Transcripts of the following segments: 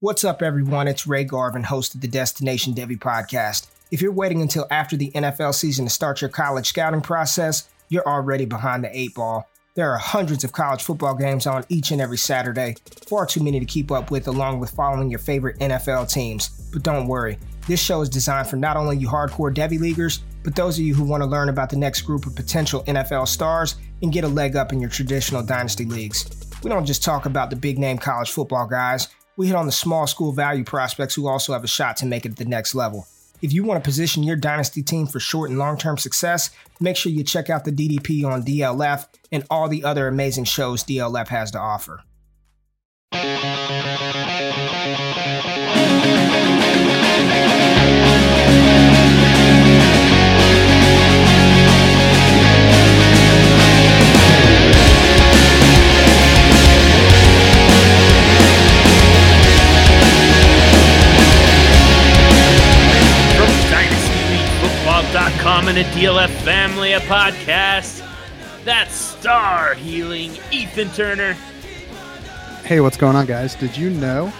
What's up, everyone? It's Ray Garvin, host of the Destination Devy podcast. If you're waiting until after the NFL season to start your college scouting process, you're already behind the eight ball. There are hundreds of college football games on each and every Saturday, far too many to keep up with, along with following your favorite NFL teams. But don't worry, this show is designed for not only you hardcore Devy leaguers, but those of you who want to learn about the next group of potential NFL stars and get a leg up in your traditional dynasty leagues. We don't just talk about the big name college football guys, we hit on the small school value prospects who also have a shot to make it at the next level. If you want to position your dynasty team for short and long term success, make sure you check out the DDP on DLF and all the other amazing shows DLF has to offer. DLF.com and a DLF family, a podcast. That's Star Healing, Ethan Turner. Hey, what's going on, guys? Did you know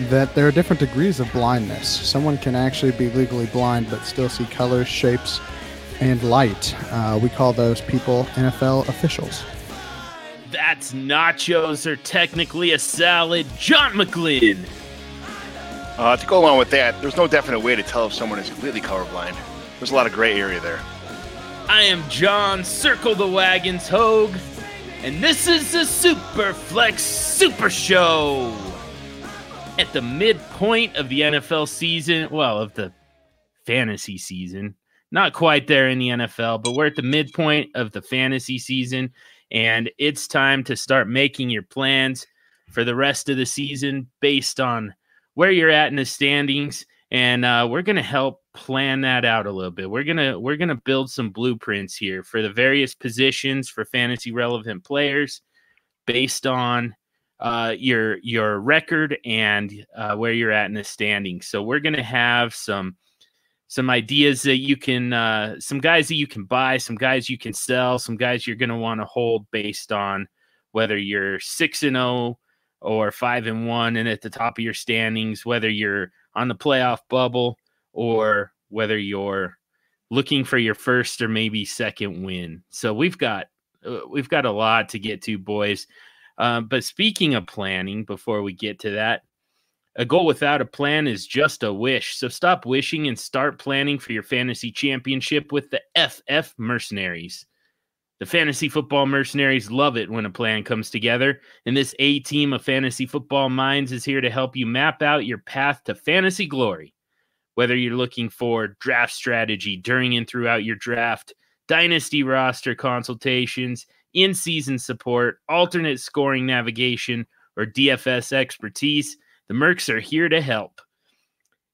that there are different degrees of blindness? Someone can actually be legally blind but still see colors, shapes, and light. Uh, we call those people NFL officials. That's nachos are technically a salad. John McGlynn. Uh, to go along with that, there's no definite way to tell if someone is completely colorblind. There's a lot of gray area there. I am John Circle the Wagons Hogue, and this is the Superflex Super Show. At the midpoint of the NFL season, well, of the fantasy season, not quite there in the NFL, but we're at the midpoint of the fantasy season, and it's time to start making your plans for the rest of the season based on where you're at in the standings and uh, we're going to help plan that out a little bit. We're to we're to build some blueprints here for the various positions for fantasy relevant players based on uh, your your record and uh, where you're at in the standings. So we're to have some some ideas that you can uh, some guys that you can buy some guys you can sell some guys you're to want to hold based on whether you're 6 and 0 or 5 and 1 and at the top of your standings whether you're on the playoff bubble or whether you're looking for your first or maybe second win. So we've got uh, we've got a lot to get to, boys. Uh, but speaking of planning, before we get to that, a goal without a plan is just a wish. So stop wishing and start planning for your fantasy championship with the FF Mercenaries. The fantasy football mercenaries love it when a plan comes together, and this A team of fantasy football minds is here to help you map out your path to fantasy glory. Whether you're looking for draft strategy during and throughout your draft, dynasty roster consultations, in season support, alternate scoring navigation, or DFS expertise, the Mercs are here to help.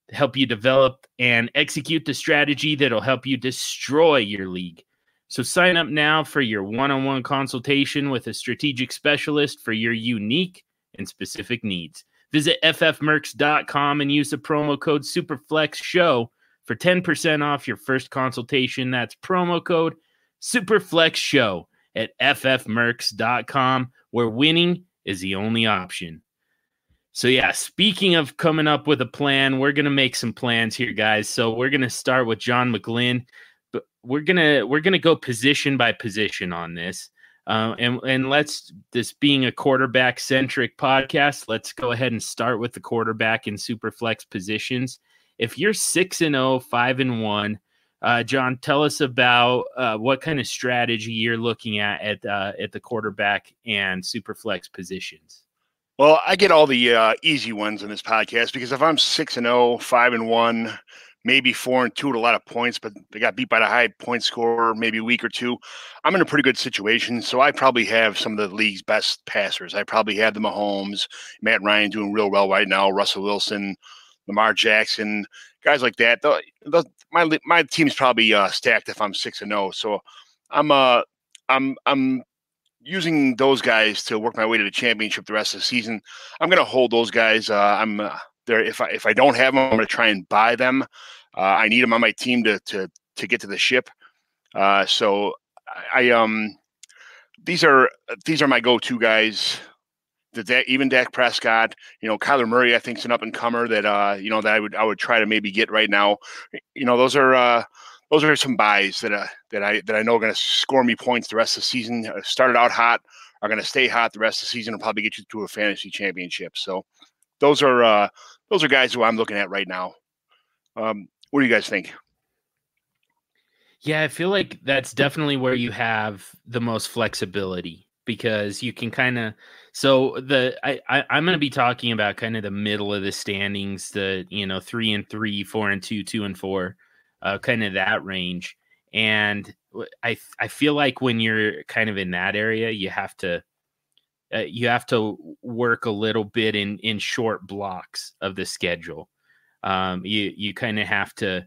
To help you develop and execute the strategy that'll help you destroy your league. So sign up now for your one on one consultation with a strategic specialist for your unique and specific needs. Visit ffmercs.com and use the promo code SUPERFLEXSHOW for 10% off your first consultation. That's promo code SUPERFLEXSHOW at ffmercs.com, where winning is the only option. So, yeah, speaking of coming up with a plan, we're going to make some plans here, guys. So, we're going to start with John McGlynn but we're gonna we're gonna go position by position on this. Uh, and and let's this being a quarterback centric podcast, let's go ahead and start with the quarterback and super flex positions. If you're six and 0, 5 and one, uh, John, tell us about uh, what kind of strategy you're looking at at uh, at the quarterback and super flex positions. Well, I get all the uh, easy ones in this podcast because if I'm six and 0, 5 and one, maybe four and two at a lot of points, but they got beat by the high point scorer maybe a week or two. I'm in a pretty good situation. So I probably have some of the league's best passers. I probably have the Mahomes, Matt Ryan doing real well right now, Russell Wilson, Lamar Jackson, guys like that. The, the, my my team's probably uh, stacked if I'm six and zero. Oh. So I'm uh I'm I'm using those guys to work my way to the championship the rest of the season. I'm going to hold those guys. Uh, I'm uh, there if I if I don't have them, I'm going to try and buy them. Uh, I need them on my team to to to get to the ship. Uh, so I, I um these are these are my go-to guys that, even Dak Prescott, you know, Kyler Murray, I think is an up and comer that uh, you know that I would I would try to maybe get right now. You know, those are uh, those are some buys that uh, that I that I know are going to score me points the rest of the season. Uh, started out hot, are going to stay hot the rest of the season, and probably get you to a fantasy championship. So those are uh, those are guys who I'm looking at right now. Um, what do you guys think? Yeah, I feel like that's definitely where you have the most flexibility because you can kind of so the I, I am going to be talking about kind of the middle of the standings, the you know three and three, four and two, two and four, uh, kind of that range. And I I feel like when you're kind of in that area, you have to uh, you have to work a little bit in in short blocks of the schedule. Um, you you kind of have to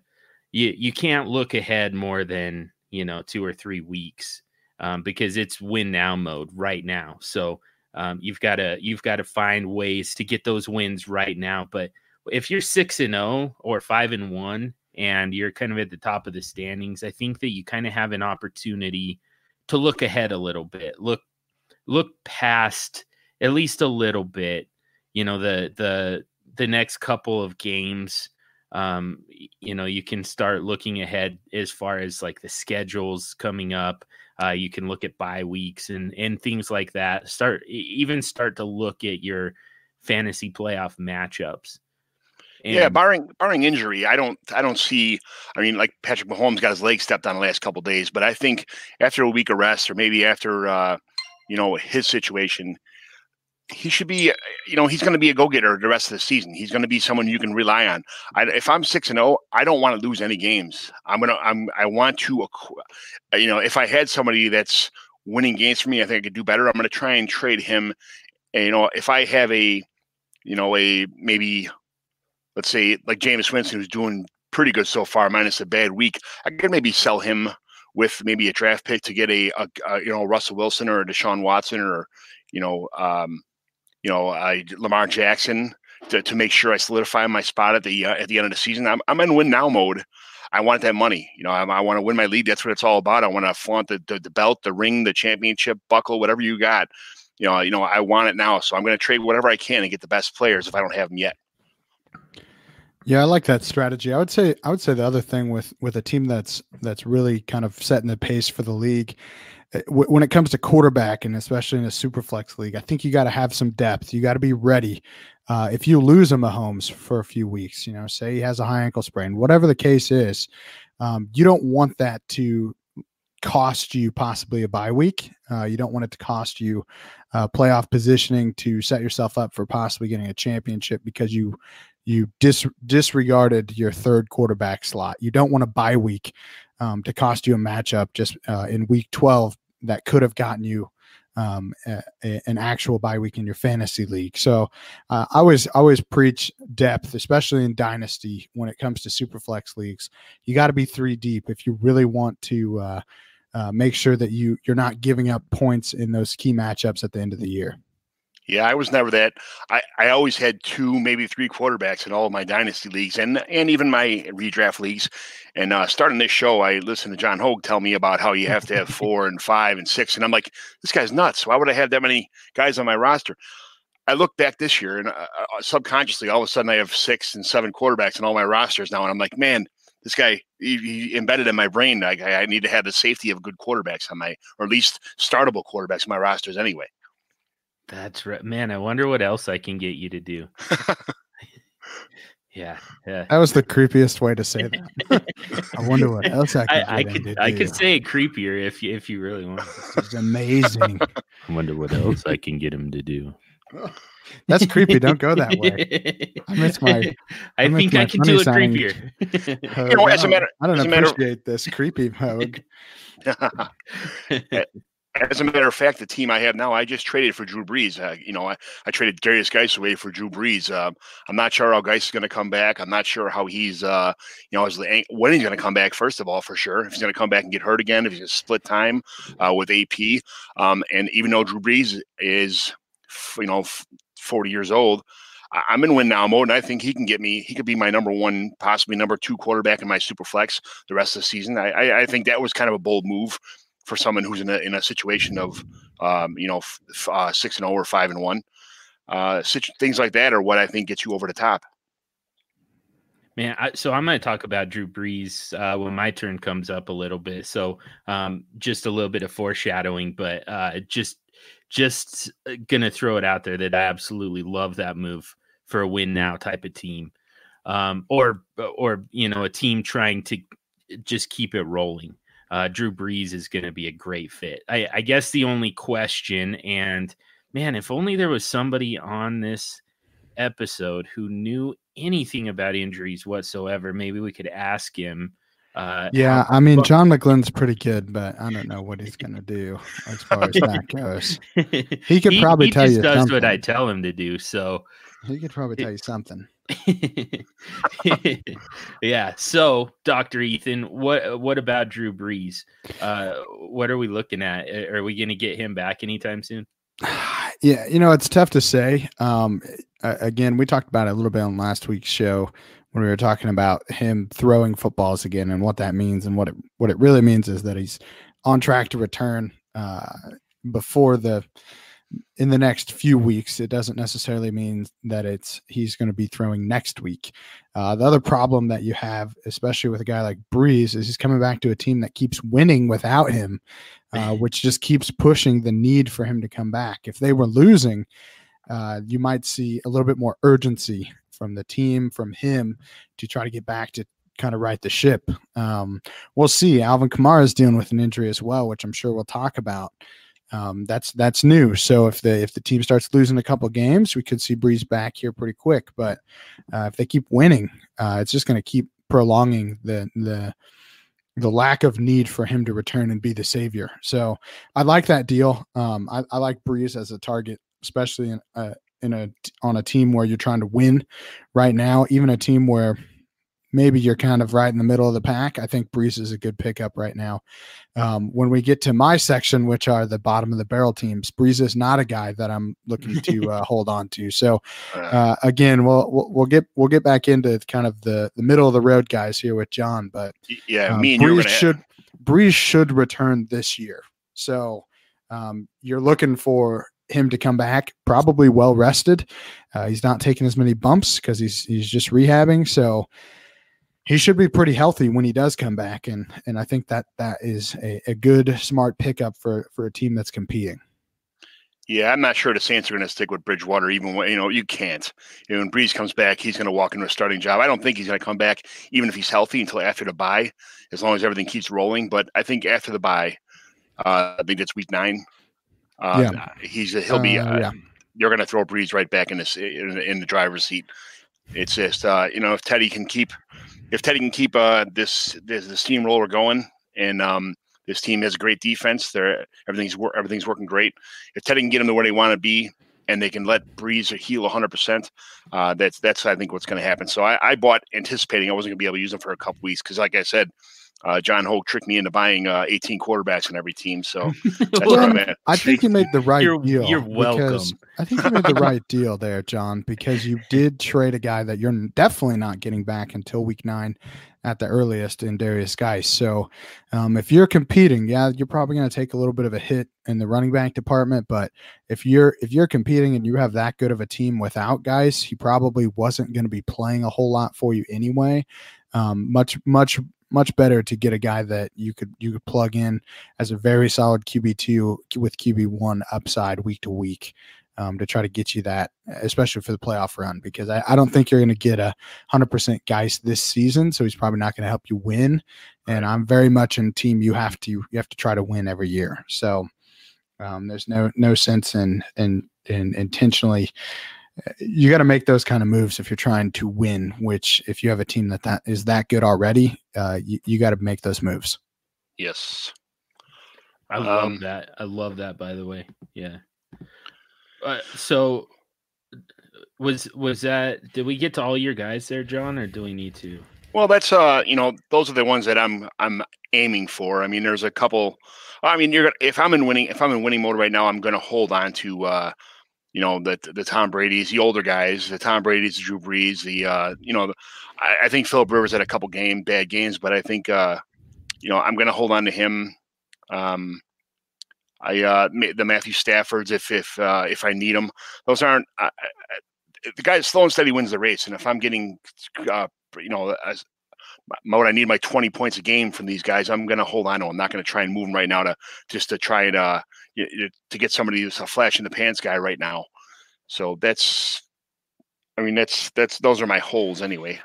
you you can't look ahead more than you know two or three weeks um, because it's win now mode right now. So um, you've got to you've got to find ways to get those wins right now. But if you're six and zero oh or five and one and you're kind of at the top of the standings, I think that you kind of have an opportunity to look ahead a little bit. Look look past at least a little bit, you know, the the the next couple of games. Um, you know, you can start looking ahead as far as like the schedules coming up. Uh, you can look at bye weeks and and things like that. Start even start to look at your fantasy playoff matchups. And yeah, barring barring injury, I don't I don't see. I mean, like Patrick Mahomes got his leg stepped on the last couple days, but I think after a week of rest, or maybe after uh, you know his situation, he should be. You know, he's going to be a go getter the rest of the season. He's going to be someone you can rely on. I, if I'm six and zero, oh, I don't want to lose any games. I'm gonna. I'm. I want to. You know, if I had somebody that's winning games for me, I think I could do better. I'm going to try and trade him. And, you know, if I have a, you know, a maybe, let's say like Jameis Winston, who's doing pretty good so far, minus a bad week, I could maybe sell him with maybe a draft pick to get a, a, a you know Russell Wilson or a Deshaun Watson or you know um, you know uh, Lamar Jackson to, to make sure I solidify my spot at the uh, at the end of the season. I'm I'm in win now mode. I want that money. You know, I, I want to win my league. That's what it's all about. I want to flaunt the, the, the belt, the ring, the championship buckle, whatever you got. You know, you know, I want it now. So I'm going to trade whatever I can and get the best players if I don't have them yet. Yeah, I like that strategy. I would say I would say the other thing with with a team that's that's really kind of setting the pace for the league eh, when it comes to quarterback and especially in a super flex league, I think you got to have some depth. You got to be ready. Uh, if you lose a Mahomes for a few weeks, you know, say he has a high ankle sprain, whatever the case is, um, you don't want that to cost you possibly a bye week. Uh, you don't want it to cost you uh, playoff positioning to set yourself up for possibly getting a championship because you you dis- disregarded your third quarterback slot. You don't want a bye week um, to cost you a matchup just uh, in week 12 that could have gotten you um, a, a, an actual bye week in your fantasy league. So uh, I always always preach depth, especially in dynasty when it comes to super flex leagues. You got to be three deep if you really want to uh, uh, make sure that you you're not giving up points in those key matchups at the end of the year. Yeah, I was never that. I, I always had two, maybe three quarterbacks in all of my dynasty leagues and and even my redraft leagues. And uh, starting this show, I listened to John Hogue tell me about how you have to have four and five and six, and I'm like, this guy's nuts. Why would I have that many guys on my roster? I look back this year, and uh, uh subconsciously, all of a sudden, I have six and seven quarterbacks in all my rosters now, and I'm like, man, this guy he, he embedded in my brain. I, I need to have the safety of good quarterbacks on my, or at least startable quarterbacks in my rosters anyway. That's right, man. I wonder what else I can get you to do. yeah, yeah. That was the creepiest way to say that. I wonder what else I, I, I could. I do. could say it creepier if you if you really want. It's amazing. I wonder what else I can get him to do. That's creepy. Don't go that way. I miss my. I, I think I can do it creepier. you know, as a matter, I don't appreciate matter, this creepy mode as a matter of fact, the team I have now, I just traded for Drew Brees. Uh, you know, I, I traded Darius Guice away for Drew Brees. Uh, I'm not sure how Guice is going to come back. I'm not sure how he's, uh, you know, when he's going to come back. First of all, for sure, if he's going to come back and get hurt again, if he's going to split time uh, with AP, um, and even though Drew Brees is, you know, 40 years old, I'm in win now mode, and I think he can get me. He could be my number one, possibly number two quarterback in my super flex the rest of the season. I, I, I think that was kind of a bold move for someone who's in a in a situation of um, you know f- uh, six and zero oh or five and one. uh, things like that are what I think gets you over the top. Man, I, so I'm going to talk about Drew Brees uh, when my turn comes up a little bit. So um, just a little bit of foreshadowing, but uh, just just uh, gonna throw it out there that I absolutely love that move for a win now type of team, um, or or you know a team trying to just keep it rolling. Uh, Drew Brees is going to be a great fit. I, I guess the only question, and man, if only there was somebody on this episode who knew anything about injuries whatsoever, maybe we could ask him. Uh, yeah, I mean, John McGlynn's pretty good, but I don't know what he's going to do as far as that goes. He could probably he, tell you does something. what I tell him to do. So he could probably tell you something. yeah. So, Doctor Ethan, what what about Drew Brees? Uh, what are we looking at? Are we going to get him back anytime soon? Yeah, you know, it's tough to say. Um, again, we talked about it a little bit on last week's show when we were talking about him throwing footballs again and what that means and what it what it really means is that he's on track to return uh, before the in the next few weeks. It doesn't necessarily mean that it's he's going to be throwing next week. Uh, the other problem that you have, especially with a guy like Brees, is he's coming back to a team that keeps winning without him, uh, which just keeps pushing the need for him to come back. If they were losing, uh, you might see a little bit more urgency from the team, from him to try to get back to kind of right the ship. Um, we'll see. Alvin Kamara is dealing with an injury as well, which I'm sure we'll talk about. Um, that's that's new. So if the if the team starts losing a couple games, we could see Brees back here pretty quick. But uh, if they keep winning, uh, it's just going to keep prolonging the the the lack of need for him to return and be the savior. So I like that deal. Um, I, I like Brees as a target, especially in a, uh, in a on a team where you're trying to win right now. Even a team where maybe you're kind of right in the middle of the pack. I think Brees is a good pickup right now. Um, when we get to my section, which are the bottom of the barrel teams, Brees is not a guy that I'm looking to uh, hold on to. So uh, again, we'll, we'll, we'll get we'll get back into kind of the the middle of the road guys here with John, but yeah, uh, me and Brees should have... Brees should return this year. So um, you're looking for him to come back probably well rested. Uh, he's not taking as many bumps because he's he's just rehabbing. So he should be pretty healthy when he does come back, and and I think that that is a, a good smart pickup for for a team that's competing. Yeah, I'm not sure the Saints are going to stick with Bridgewater, even when you know you can't. You know, when Brees comes back, he's going to walk into a starting job. I don't think he's going to come back, even if he's healthy, until after the bye, as long as everything keeps rolling. But I think after the bye, uh, I think it's week nine. Uh, yeah. he's he'll be. Uh, uh, yeah. You're going to throw Brees right back in this in, in the driver's seat. It's just uh, you know if Teddy can keep if Teddy can keep uh, this, this the steamroller going, and um, this team has a great defense, they're everything's everything's working great. If Teddy can get them to where they want to be, and they can let Brees heal 100, uh, percent that's that's I think what's going to happen. So I, I bought anticipating I wasn't going to be able to use them for a couple weeks because, like I said, uh, John Hogue tricked me into buying uh, 18 quarterbacks in every team. So well, i think you made the right you're, deal. You're welcome. I think you made the right deal there, John, because you did trade a guy that you're definitely not getting back until week nine at the earliest in Darius Guice. So um, if you're competing, yeah, you're probably going to take a little bit of a hit in the running back department. But if you're if you're competing and you have that good of a team without guys, he probably wasn't going to be playing a whole lot for you anyway. Um, much much much better to get a guy that you could you could plug in as a very solid QB two with QB one upside week to week. Um, to try to get you that, especially for the playoff run, because I, I don't think you're going to get a hundred percent Guice this season. So he's probably not going to help you win. And I'm very much in team. You have to you have to try to win every year. So um, there's no no sense in in in intentionally you got to make those kind of moves if you're trying to win. Which, if you have a team that that is that good already, uh, you, you got to make those moves. Yes, I love um, that. I love that. By the way, yeah. Uh, so, was was that? Did we get to all your guys there, John, or do we need to? Well, that's uh, you know, those are the ones that I'm I'm aiming for. I mean, there's a couple. I mean, you're if I'm in winning if I'm in winning mode right now, I'm going to hold on to uh, you know the the Tom Brady's, the older guys, the Tom Brady's, the Drew Brees, the uh, you know, the, I, I, think Philip Rivers had a couple game bad games, but I think uh, you know I'm going to hold on to him. Um, I uh, the Matthew Staffords if if uh, if I need them. Those aren't uh, the guy slow and steady wins the race. And if I'm getting, uh, you know, as, what I need my 20 points a game from these guys, I'm going to hold on to. I'm not going to try and move them right now to just to try and uh, to get somebody who's a flash in the pants guy right now. So that's, I mean, that's that's those are my holes anyway.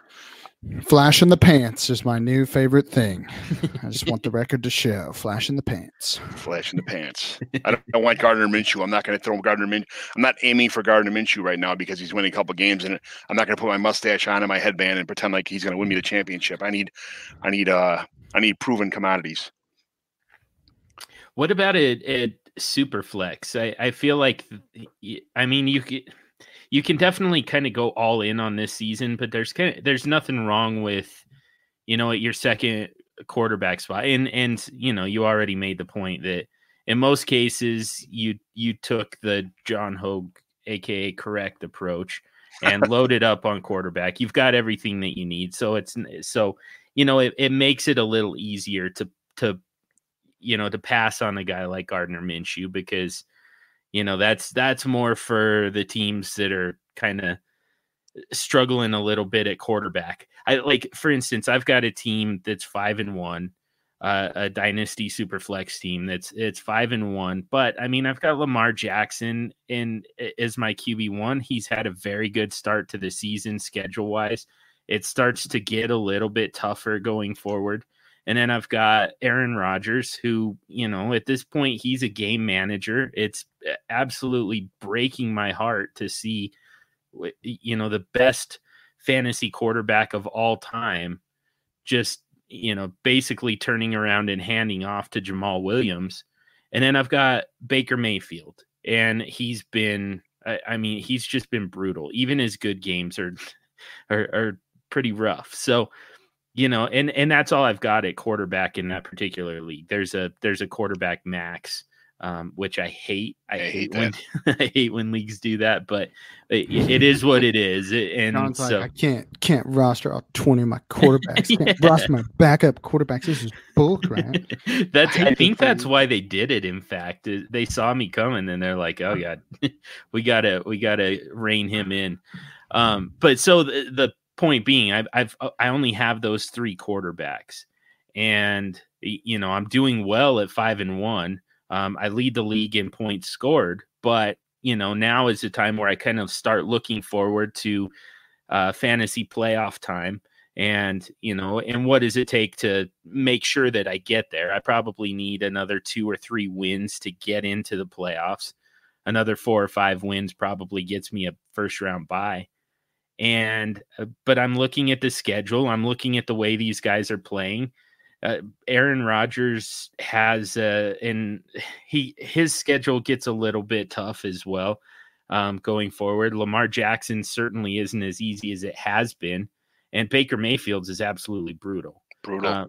Flash in the pants is my new favorite thing. I just want the record to show. Flash in the pants. Flash in the pants. I don't, I don't want Gardner Minshew. I'm not going to throw Gardner Minshew. I'm not aiming for Gardner Minshew right now because he's winning a couple games, and I'm not going to put my mustache on and my headband and pretend like he's going to win me the championship. I need, I need, uh, I need proven commodities. What about it at Superflex? I I feel like, I mean, you could you can definitely kind of go all in on this season, but there's kind of there's nothing wrong with you know at your second quarterback spot, and and you know you already made the point that in most cases you you took the John Hogue, aka correct approach, and loaded up on quarterback. You've got everything that you need, so it's so you know it, it makes it a little easier to to you know to pass on a guy like Gardner Minshew because you know that's that's more for the teams that are kind of struggling a little bit at quarterback. I like for instance i've got a team that's five and one uh, a dynasty super flex team that's it's five and one but i mean i've got lamar jackson in as my qb1 he's had a very good start to the season schedule wise it starts to get a little bit tougher going forward and then I've got Aaron Rodgers, who, you know, at this point, he's a game manager. It's eh, absolutely breaking my heart to see, you know, the best fantasy quarterback of all time just, you know, basically turning around and handing off to Jamaal Williams. And then I've got Baker Mayfield, and he's been, I, I mean, he's just been brutal. Even his good games are, are, are pretty rough. So, you know, and and that's all I've got at quarterback in that particular league. There's a there's a quarterback max, um, which I hate. I, I hate, hate when I hate when leagues do that, but it, it is what it is. And John's so like, I can't can't roster all twenty of my quarterbacks. yeah. Can't roster my backup quarterbacks. This is bullcrap. that's I, I think that's why they did it. In fact, they saw me coming and they're like, "Oh god, we gotta we gotta rein him in." Um, but so the, the point being, I've, I've uh, I only have those three quarterbacks, and you know I'm doing well at five and one. Um, I lead the league in points scored, but you know now is the time where I kind of start looking forward to uh, fantasy playoff time, and you know, and what does it take to make sure that I get there? I probably need another two or three wins to get into the playoffs. Another four or five wins probably gets me a first round bye and uh, but I'm looking at the schedule. I'm looking at the way these guys are playing. Uh, Aaron Rodgers has uh, and he his schedule gets a little bit tough as well um, going forward. Lamar Jackson certainly isn't as easy as it has been, and Baker Mayfield's is absolutely brutal. Brutal. Uh,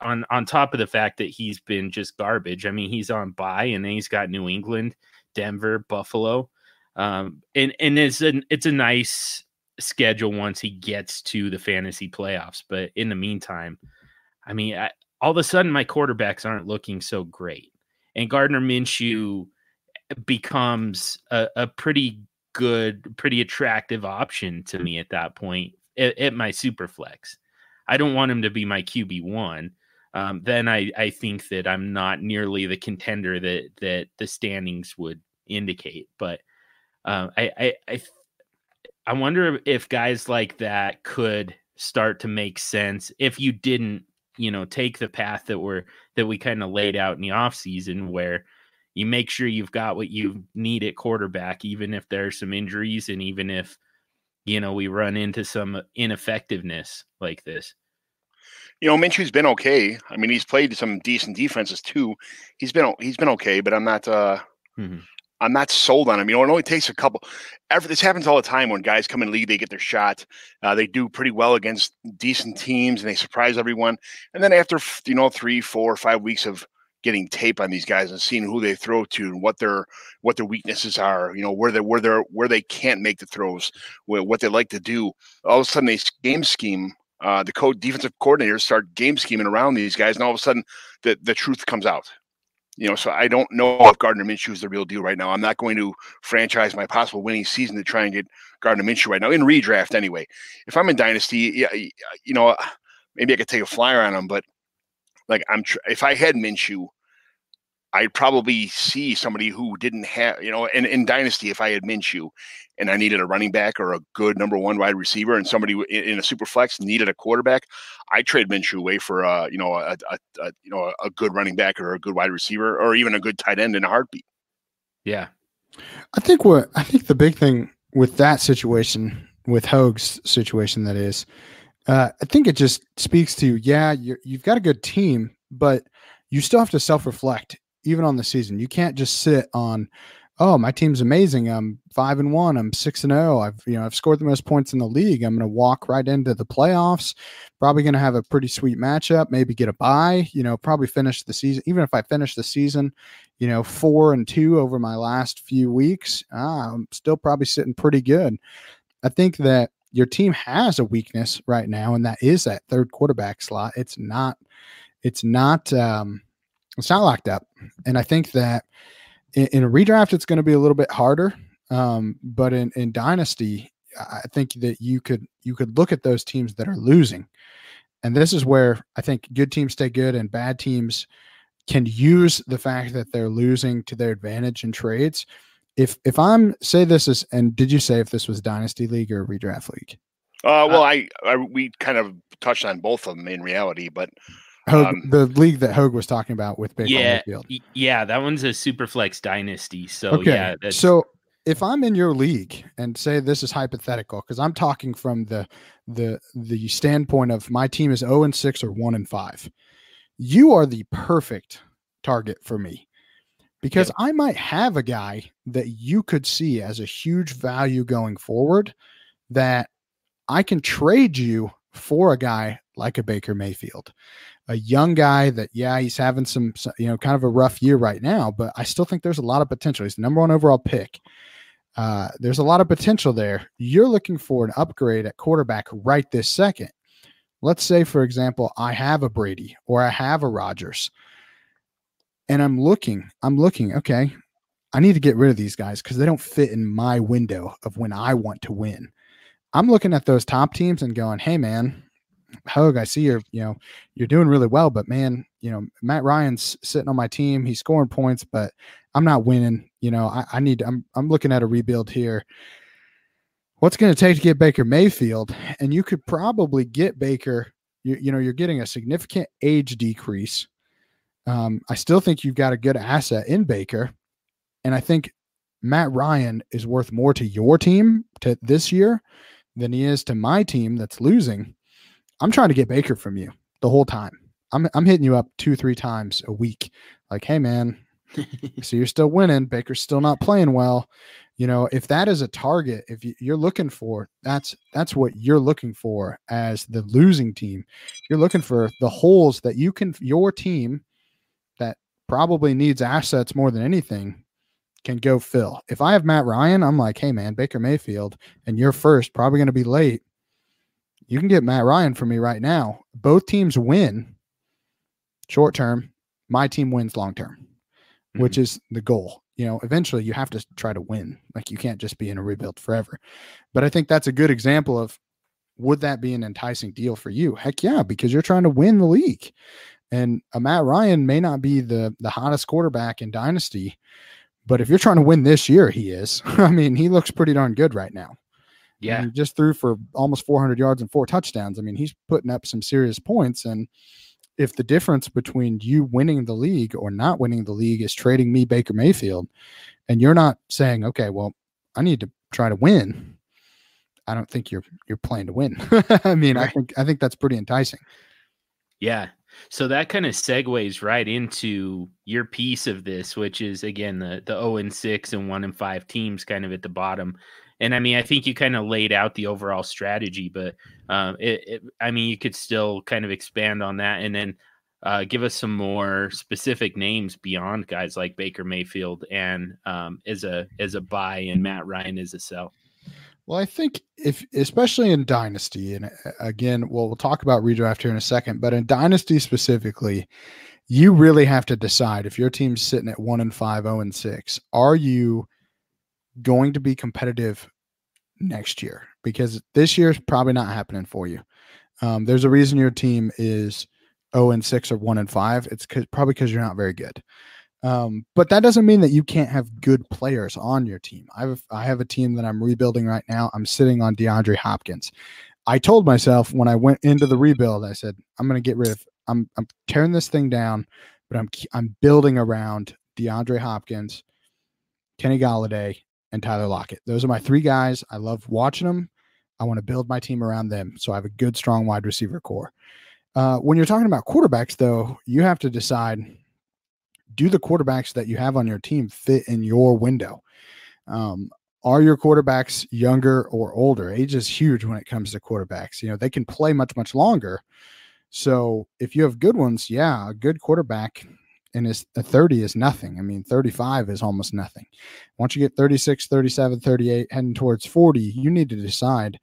on on top of the fact that he's been just garbage. I mean, he's on bye, and then he's got New England, Denver, Buffalo, um, and and it's a it's a nice schedule once he gets to the fantasy playoffs. But in the meantime, I mean, I, all of a sudden my quarterbacks aren't looking so great, and Gardner Minshew becomes a, a pretty good, pretty attractive option to me at that point at, at my super flex. I don't want him to be my QB one. Um, then I, I think that I'm not nearly the contender that that the standings would indicate. But uh, I, I, I I wonder if guys like that could start to make sense if you didn't, you know, take the path that we're that we kind of laid out in the off season where you make sure you've got what you need at quarterback, even if there's some injuries and even if you know we run into some ineffectiveness like this. You know, Minshew's been okay. I mean, he's played some decent defenses too. He's been he's been okay, but I'm not uh mm-hmm. I'm not sold on him. You know, it only takes a couple. Every, this happens all the time when guys come in league, they get their shot. Uh, they do pretty well against decent teams, and they surprise everyone. And then after you know three, four, five weeks of getting tape on these guys and seeing who they throw to and what their what their weaknesses are, you know, where they where they where they can't make the throws, what they like to do. All of a sudden, they game scheme. Uh, the code defensive coordinators start game scheming around these guys, and all of a sudden, the the truth comes out You know, so I don't know if Gardner Minshew is the real deal right now. I'm not going to franchise my possible winning season to try and get Gardner Minshew right now in redraft anyway. If I'm in dynasty, yeah, you know, maybe I could take a flyer on him, but like I'm, tr- if I had Minshew, I'd probably see somebody who didn't have, you know, in, in Dynasty, if I had Minshew and I needed a running back or a good number one wide receiver and somebody in, in a super flex needed a quarterback, I trade Minshew away for, uh, you know, a, a, a, you know, a good running back or a good wide receiver or even a good tight end in a heartbeat. Yeah. I think what, I think the big thing with that situation, with Hogue's situation, that is, uh, I think it just speaks to, yeah, you you've got a good team, but you still have to self reflect even on the season. You can't just sit on, oh, my team's amazing. I'm five and one. I'm six and zero. Oh. I've you know I've scored the most points in the league. I'm going to walk right into the playoffs. Probably going to have a pretty sweet matchup. Maybe get a bye. You know, probably finish the season. Even if I finish the season, you know, four and two over my last few weeks, ah, I'm still probably sitting pretty good. I think that your team has a weakness right now, and that is that third quarterback slot. It's not. It's not. Um, it's not locked up. And I think that in, in a redraft, it's going to be a little bit harder. Um, but in, in dynasty, I think that you could you could look at those teams that are losing, and this is where I think good teams stay good and bad teams can use the fact that they're losing to their advantage in trades. If if I'm say this is and did you say if this was dynasty league or redraft league? Uh, well, uh, I, I we kind of touched on both of them in reality, but Hogue, um, the league that Hogue was talking about with Baker yeah, Mayfield. Yeah, that one's a Superflex dynasty. So okay. yeah, that's... so if I'm in your league and say this is hypothetical because I'm talking from the the the standpoint of my team is 0 and 6 or 1 and 5. You are the perfect target for me. Because yeah. I might have a guy that you could see as a huge value going forward that I can trade you for a guy like a Baker Mayfield a young guy that yeah he's having some you know kind of a rough year right now but i still think there's a lot of potential. He's the number one overall pick. Uh, there's a lot of potential there. You're looking for an upgrade at quarterback right this second. Let's say for example i have a brady or i have a rodgers and i'm looking i'm looking okay i need to get rid of these guys because they don't fit in my window of when i want to win. I'm looking at those top teams and going hey man Hogue, I see you're, you know, you're doing really well, but man, you know, Matt Ryan's sitting on my team. He's scoring points, but I'm not winning. You know, I, I need, I'm, I'm looking at a rebuild here. What's going to take to get Baker Mayfield? And you could probably get Baker, you, you know, you're getting a significant age decrease. Um, I still think you've got a good asset in Baker. And I think Matt Ryan is worth more to your team to this year than he is to my team that's losing. I'm trying to get Baker from you the whole time. I'm I'm hitting you up two, three times a week. Like, hey man, so you're still winning. Baker's still not playing well. You know, if that is a target, if you're looking for, that's that's what you're looking for as the losing team. You're looking for the holes that you can your team that probably needs assets more than anything can go fill. If I have Matt Ryan, I'm like, hey man, Baker Mayfield, and you're first, probably going to be late you can get Matt Ryan for me right now. Both teams win short term. My team wins long term, mm-hmm. which is the goal. You know, eventually you have to try to win. Like you can't just be in a rebuild forever. But I think that's a good example of would that be an enticing deal for you? Heck yeah, because you're trying to win the league. And a Matt Ryan may not be the the hottest quarterback in dynasty, but if you're trying to win this year, he is. I mean, he looks pretty darn good right now. Yeah. He just threw for almost 400 yards and four touchdowns. I mean, he's putting up some serious points. And if the difference between you winning the league or not winning the league is trading me Baker Mayfield, and you're not saying, okay, well, I need to try to win. I don't think you're you're playing to win. I mean, right. I think I think that's pretty enticing. Yeah. So that kind of segues right into your piece of this, which is again the the 0 and 6 and 1 and 5 teams kind of at the bottom. And I mean, I think you kind of laid out the overall strategy, but um, it, it, I mean, you could still kind of expand on that and then uh, give us some more specific names beyond guys like Baker Mayfield and um, as a as a buy and Matt Ryan as a sell. Well, I think if especially in dynasty, and uh, again, well, we'll talk about redraft here in a second, but in dynasty specifically, you really have to decide if your team's sitting at one and five, zero oh and six, are you going to be competitive next year? Because this year is probably not happening for you. Um, there's a reason your team is 0 and 6 or 1 and 5. It's probably because you're not very good. Um, but that doesn't mean that you can't have good players on your team. I have I have a team that I'm rebuilding right now. I'm sitting on DeAndre Hopkins. I told myself when I went into the rebuild, I said I'm going to get rid of. I'm I'm tearing this thing down, but I'm I'm building around DeAndre Hopkins, Kenny Golladay, and Tyler Lockett. Those are my three guys. I love watching them. I want to build my team around them, so I have a good, strong wide receiver core. Uh, when you're talking about quarterbacks, though, you have to decide do the quarterbacks that you have on your team fit in your window? Um, are your quarterbacks younger or older? Age is huge when it comes to quarterbacks. You know, they can play much, much longer. So if you have good ones, yeah, a good quarterback in his 30 is nothing. I mean, 35 is almost nothing. Once you get 36, 37, 38, heading towards 40, you need to decide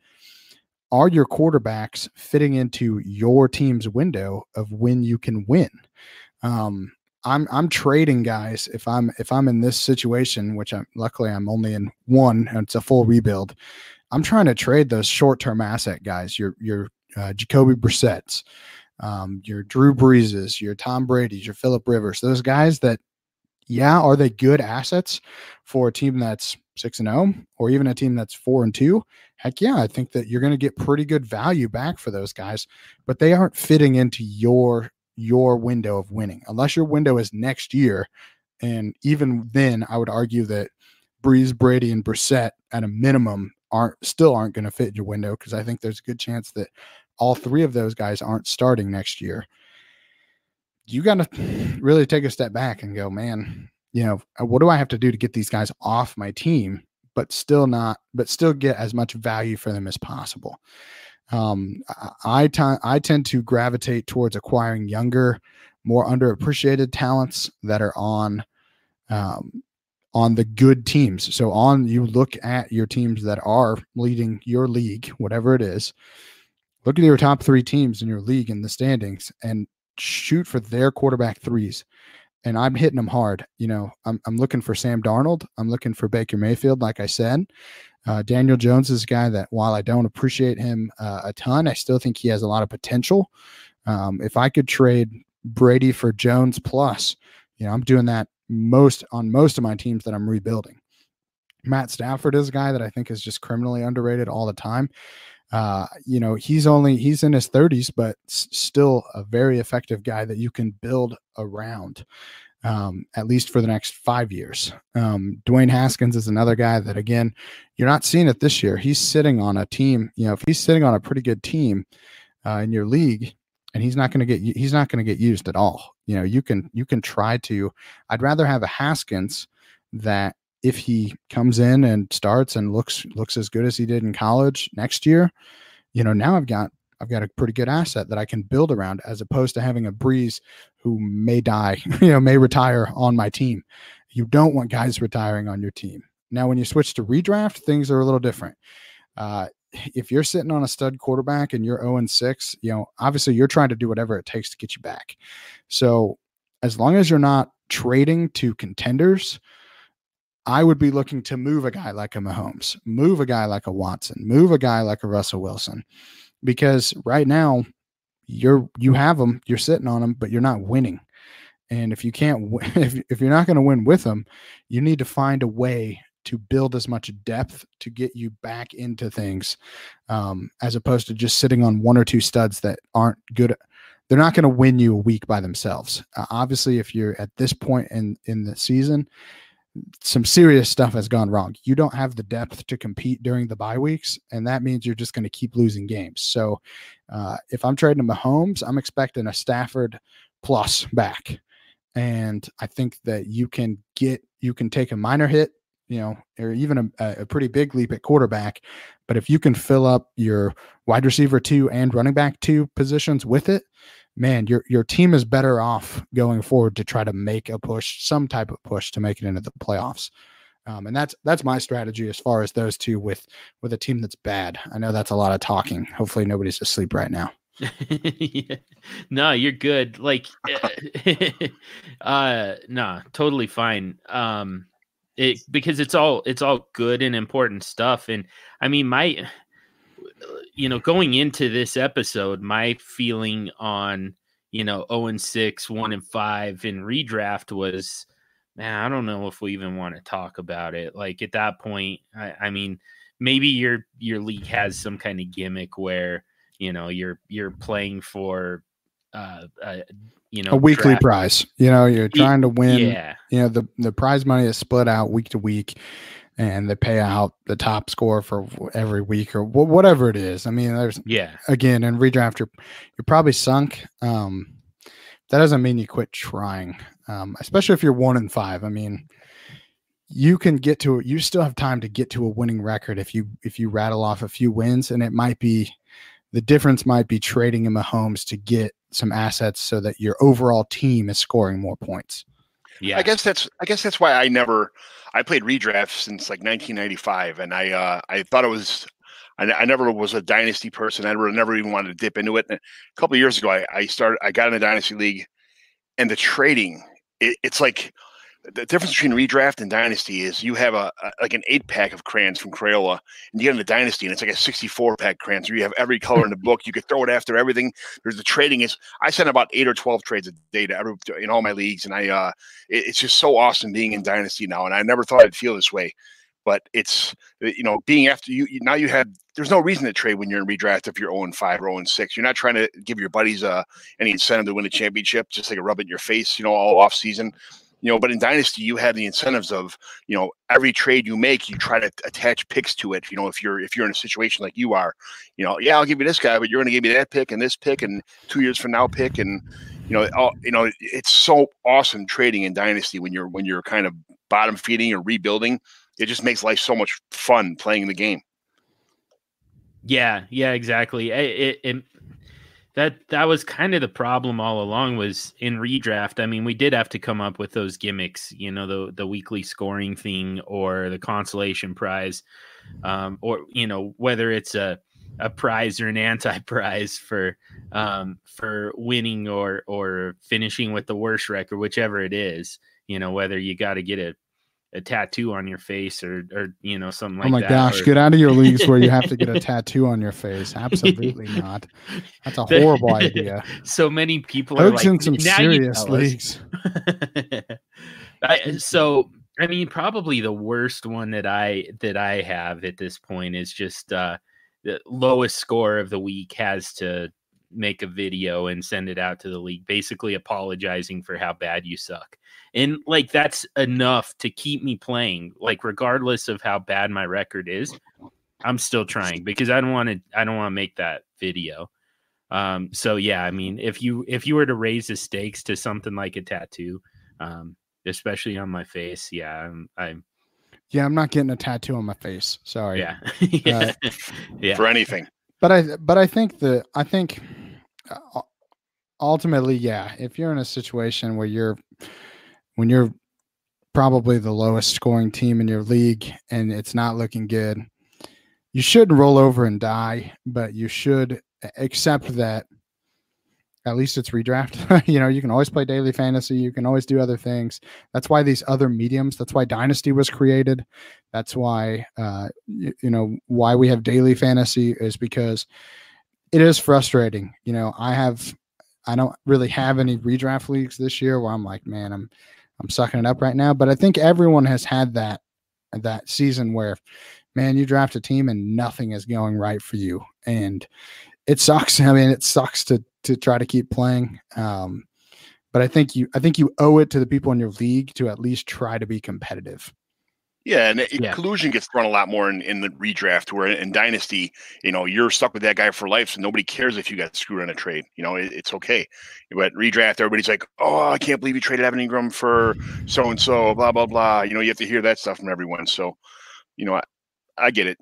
are your quarterbacks fitting into your team's window of when you can win? Um, I'm I'm trading guys if I'm if I'm in this situation, which I'm luckily I'm only in one and it's a full rebuild. I'm trying to trade those short term asset guys. Your your uh, Jacoby Brissett's, um, your Drew Breeses, your Tom Brady's, your Philip Rivers. Those guys that, yeah, are they good assets for a team that's six and zero, oh, or even a team that's four and two? Heck yeah, I think that you're going to get pretty good value back for those guys, but they aren't fitting into your your window of winning, unless your window is next year. And even then, I would argue that Brees, Brady, and Brissett at a minimum aren't still aren't going to fit your window because I think there's a good chance that all three of those guys aren't starting next year. You got to really take a step back and go, man, you know, uh, what do I have to do to get these guys off my team, but still not, but still get as much value for them as possible? Um, I, t- I tend to gravitate towards acquiring younger, more underappreciated talents that are on um, on the good teams. So on you look at your teams that are leading your league, whatever it is. Look at your top three teams in your league in the standings and shoot for their quarterback threes. And I'm hitting them hard. You know, I'm, I'm looking for Sam Darnold. I'm looking for Baker Mayfield, like I said. Uh, Daniel Jones is a guy that, while I don't appreciate him uh, a ton, I still think he has a lot of potential. Um, if I could trade Brady for Jones plus, you know, I'm doing that most on most of my teams that I'm rebuilding. Matt Stafford is a guy that I think is just criminally underrated all the time. Uh, you know, he's only he's in his 30s, but still a very effective guy that you can build around um, at least for the next five years. Um, Dwayne Haskins is another guy that, again, you're not seeing it this year. He's sitting on a team. You know, if he's sitting on a pretty good team uh, in your league, and he's not going to get he's not going to get used at all. You know, you can you can try to. I'd rather have a Haskins that if he comes in and starts and looks looks as good as he did in college next year, you know, now I've got I've got a pretty good asset that I can build around as opposed to having a Brees who may die, you know, may retire on my team. You don't want guys retiring on your team. Now, when you switch to redraft, things are a little different. Uh, if you're sitting on a stud quarterback and you're 0 and 6, you know, obviously you're trying to do whatever it takes to get you back. So, as long as you're not trading to contenders, I would be looking to move a guy like a Mahomes, move a guy like a Watson, move a guy like a Russell Wilson because right now you're you have them, you're sitting on them, but you're not winning. And if you can't, if if you're not going to win with them, you need to find a way to build as much depth to get you back into things, um, as opposed to just sitting on one or two studs that aren't good. They're not going to win you a week by themselves. Uh, obviously, if you're at this point in in the season, some serious stuff has gone wrong. You don't have the depth to compete during the bye weeks, and that means you're just going to keep losing games. So, uh, if I'm trading Mahomes, I'm expecting a Stafford plus back, and I think that you can get you can take a minor hit, you know, or even a, a pretty big leap at quarterback. But if you can fill up your wide receiver two and running back two positions with it, man, your your team is better off going forward to try to make a push, some type of push to make it into the playoffs. Um, and that's that's my strategy as far as those two with with a team that's bad. I know that's a lot of talking. Hopefully, nobody's asleep right now. yeah. No, you're good. Like, uh, nah, totally fine. Um, it because it's all it's all good and important stuff. And I mean, my, you know, going into this episode, my feeling on you know 0 and 6, 1 and 5 in redraft was, man, I don't know if we even want to talk about it. Like at that point, I, I mean, maybe your your league has some kind of gimmick where you know you're you're playing for uh, uh you know a weekly draft. prize you know you're trying to win yeah you know the the prize money is split out week to week and they pay out the top score for every week or whatever it is. I mean there's yeah. again in redraft you're you're probably sunk um that doesn't mean you quit trying um especially if you're one in five. I mean you can get to you still have time to get to a winning record if you if you rattle off a few wins and it might be the difference might be trading in Mahomes to get some assets so that your overall team is scoring more points. Yeah, I guess that's I guess that's why I never I played redraft since like 1995, and I uh, I thought it was I, I, never was a dynasty person. I never even wanted to dip into it. And a couple years ago, I, I started I got in a dynasty league, and the trading it, it's like the difference between redraft and dynasty is you have a, a, like an eight pack of crayons from Crayola, and you get in the dynasty, and it's like a sixty-four pack crayons. Where you have every color in the book. You could throw it after everything. There's the trading is. I send about eight or twelve trades a day to every in all my leagues, and I uh, it, it's just so awesome being in dynasty now. And I never thought I'd feel this way, but it's you know being after you now you have there's no reason to trade when you're in redraft if you're 0 and 5 or 0 and 6. You're not trying to give your buddies uh, any incentive to win a championship, just like a rub it in your face, you know, all off season you know but in dynasty you have the incentives of you know every trade you make you try to attach picks to it you know if you're if you're in a situation like you are you know yeah i'll give you this guy but you're going to give me that pick and this pick and two years from now pick and you know all, you know it's so awesome trading in dynasty when you're when you're kind of bottom feeding or rebuilding it just makes life so much fun playing the game. Yeah yeah exactly eh, it, it, that that was kind of the problem all along was in redraft i mean we did have to come up with those gimmicks you know the the weekly scoring thing or the consolation prize um, or you know whether it's a a prize or an anti-prize for um, for winning or or finishing with the worst record whichever it is you know whether you got to get a a tattoo on your face or or you know something like that. Oh my that. gosh, or... get out of your leagues where you have to get a tattoo on your face. Absolutely not. That's a horrible idea. So many people are like, in some serious leagues. I, so I mean, probably the worst one that I that I have at this point is just uh, the lowest score of the week has to make a video and send it out to the league, basically apologizing for how bad you suck and like that's enough to keep me playing like regardless of how bad my record is i'm still trying because i don't want to i don't want to make that video. Um so yeah i mean if you if you were to raise the stakes to something like a tattoo um especially on my face yeah i'm i'm yeah i'm not getting a tattoo on my face sorry. Yeah. Yeah. Uh, yeah. For anything. but i but i think the i think uh, ultimately yeah if you're in a situation where you're when you're probably the lowest scoring team in your league and it's not looking good, you shouldn't roll over and die, but you should accept that at least it's redraft. you know, you can always play daily fantasy, you can always do other things. That's why these other mediums, that's why Dynasty was created. That's why uh you, you know, why we have daily fantasy is because it is frustrating. You know, I have I don't really have any redraft leagues this year where I'm like, man, I'm I'm sucking it up right now. But I think everyone has had that that season where, man, you draft a team and nothing is going right for you, and it sucks. I mean, it sucks to to try to keep playing. Um, but I think you I think you owe it to the people in your league to at least try to be competitive. Yeah, and it, collusion gets thrown a lot more in, in the redraft. Where in Dynasty, you know, you're stuck with that guy for life, so nobody cares if you got screwed on a trade. You know, it, it's okay. But redraft, everybody's like, "Oh, I can't believe you traded Evan Engram for so and so." Blah blah blah. You know, you have to hear that stuff from everyone. So, you know, I, I get it.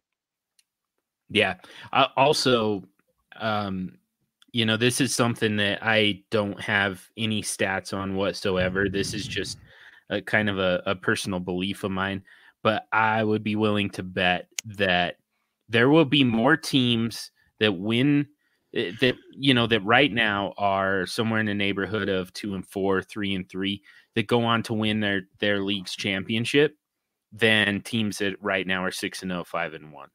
Yeah. I also, um, you know, this is something that I don't have any stats on whatsoever. This is just a kind of a, a personal belief of mine but I would be willing to bet that there will be more teams that win eh, that you know that right now are somewhere in the neighborhood of two and four, three and three that go on to win their their league's championship than teams that right now are six and oh, five and one.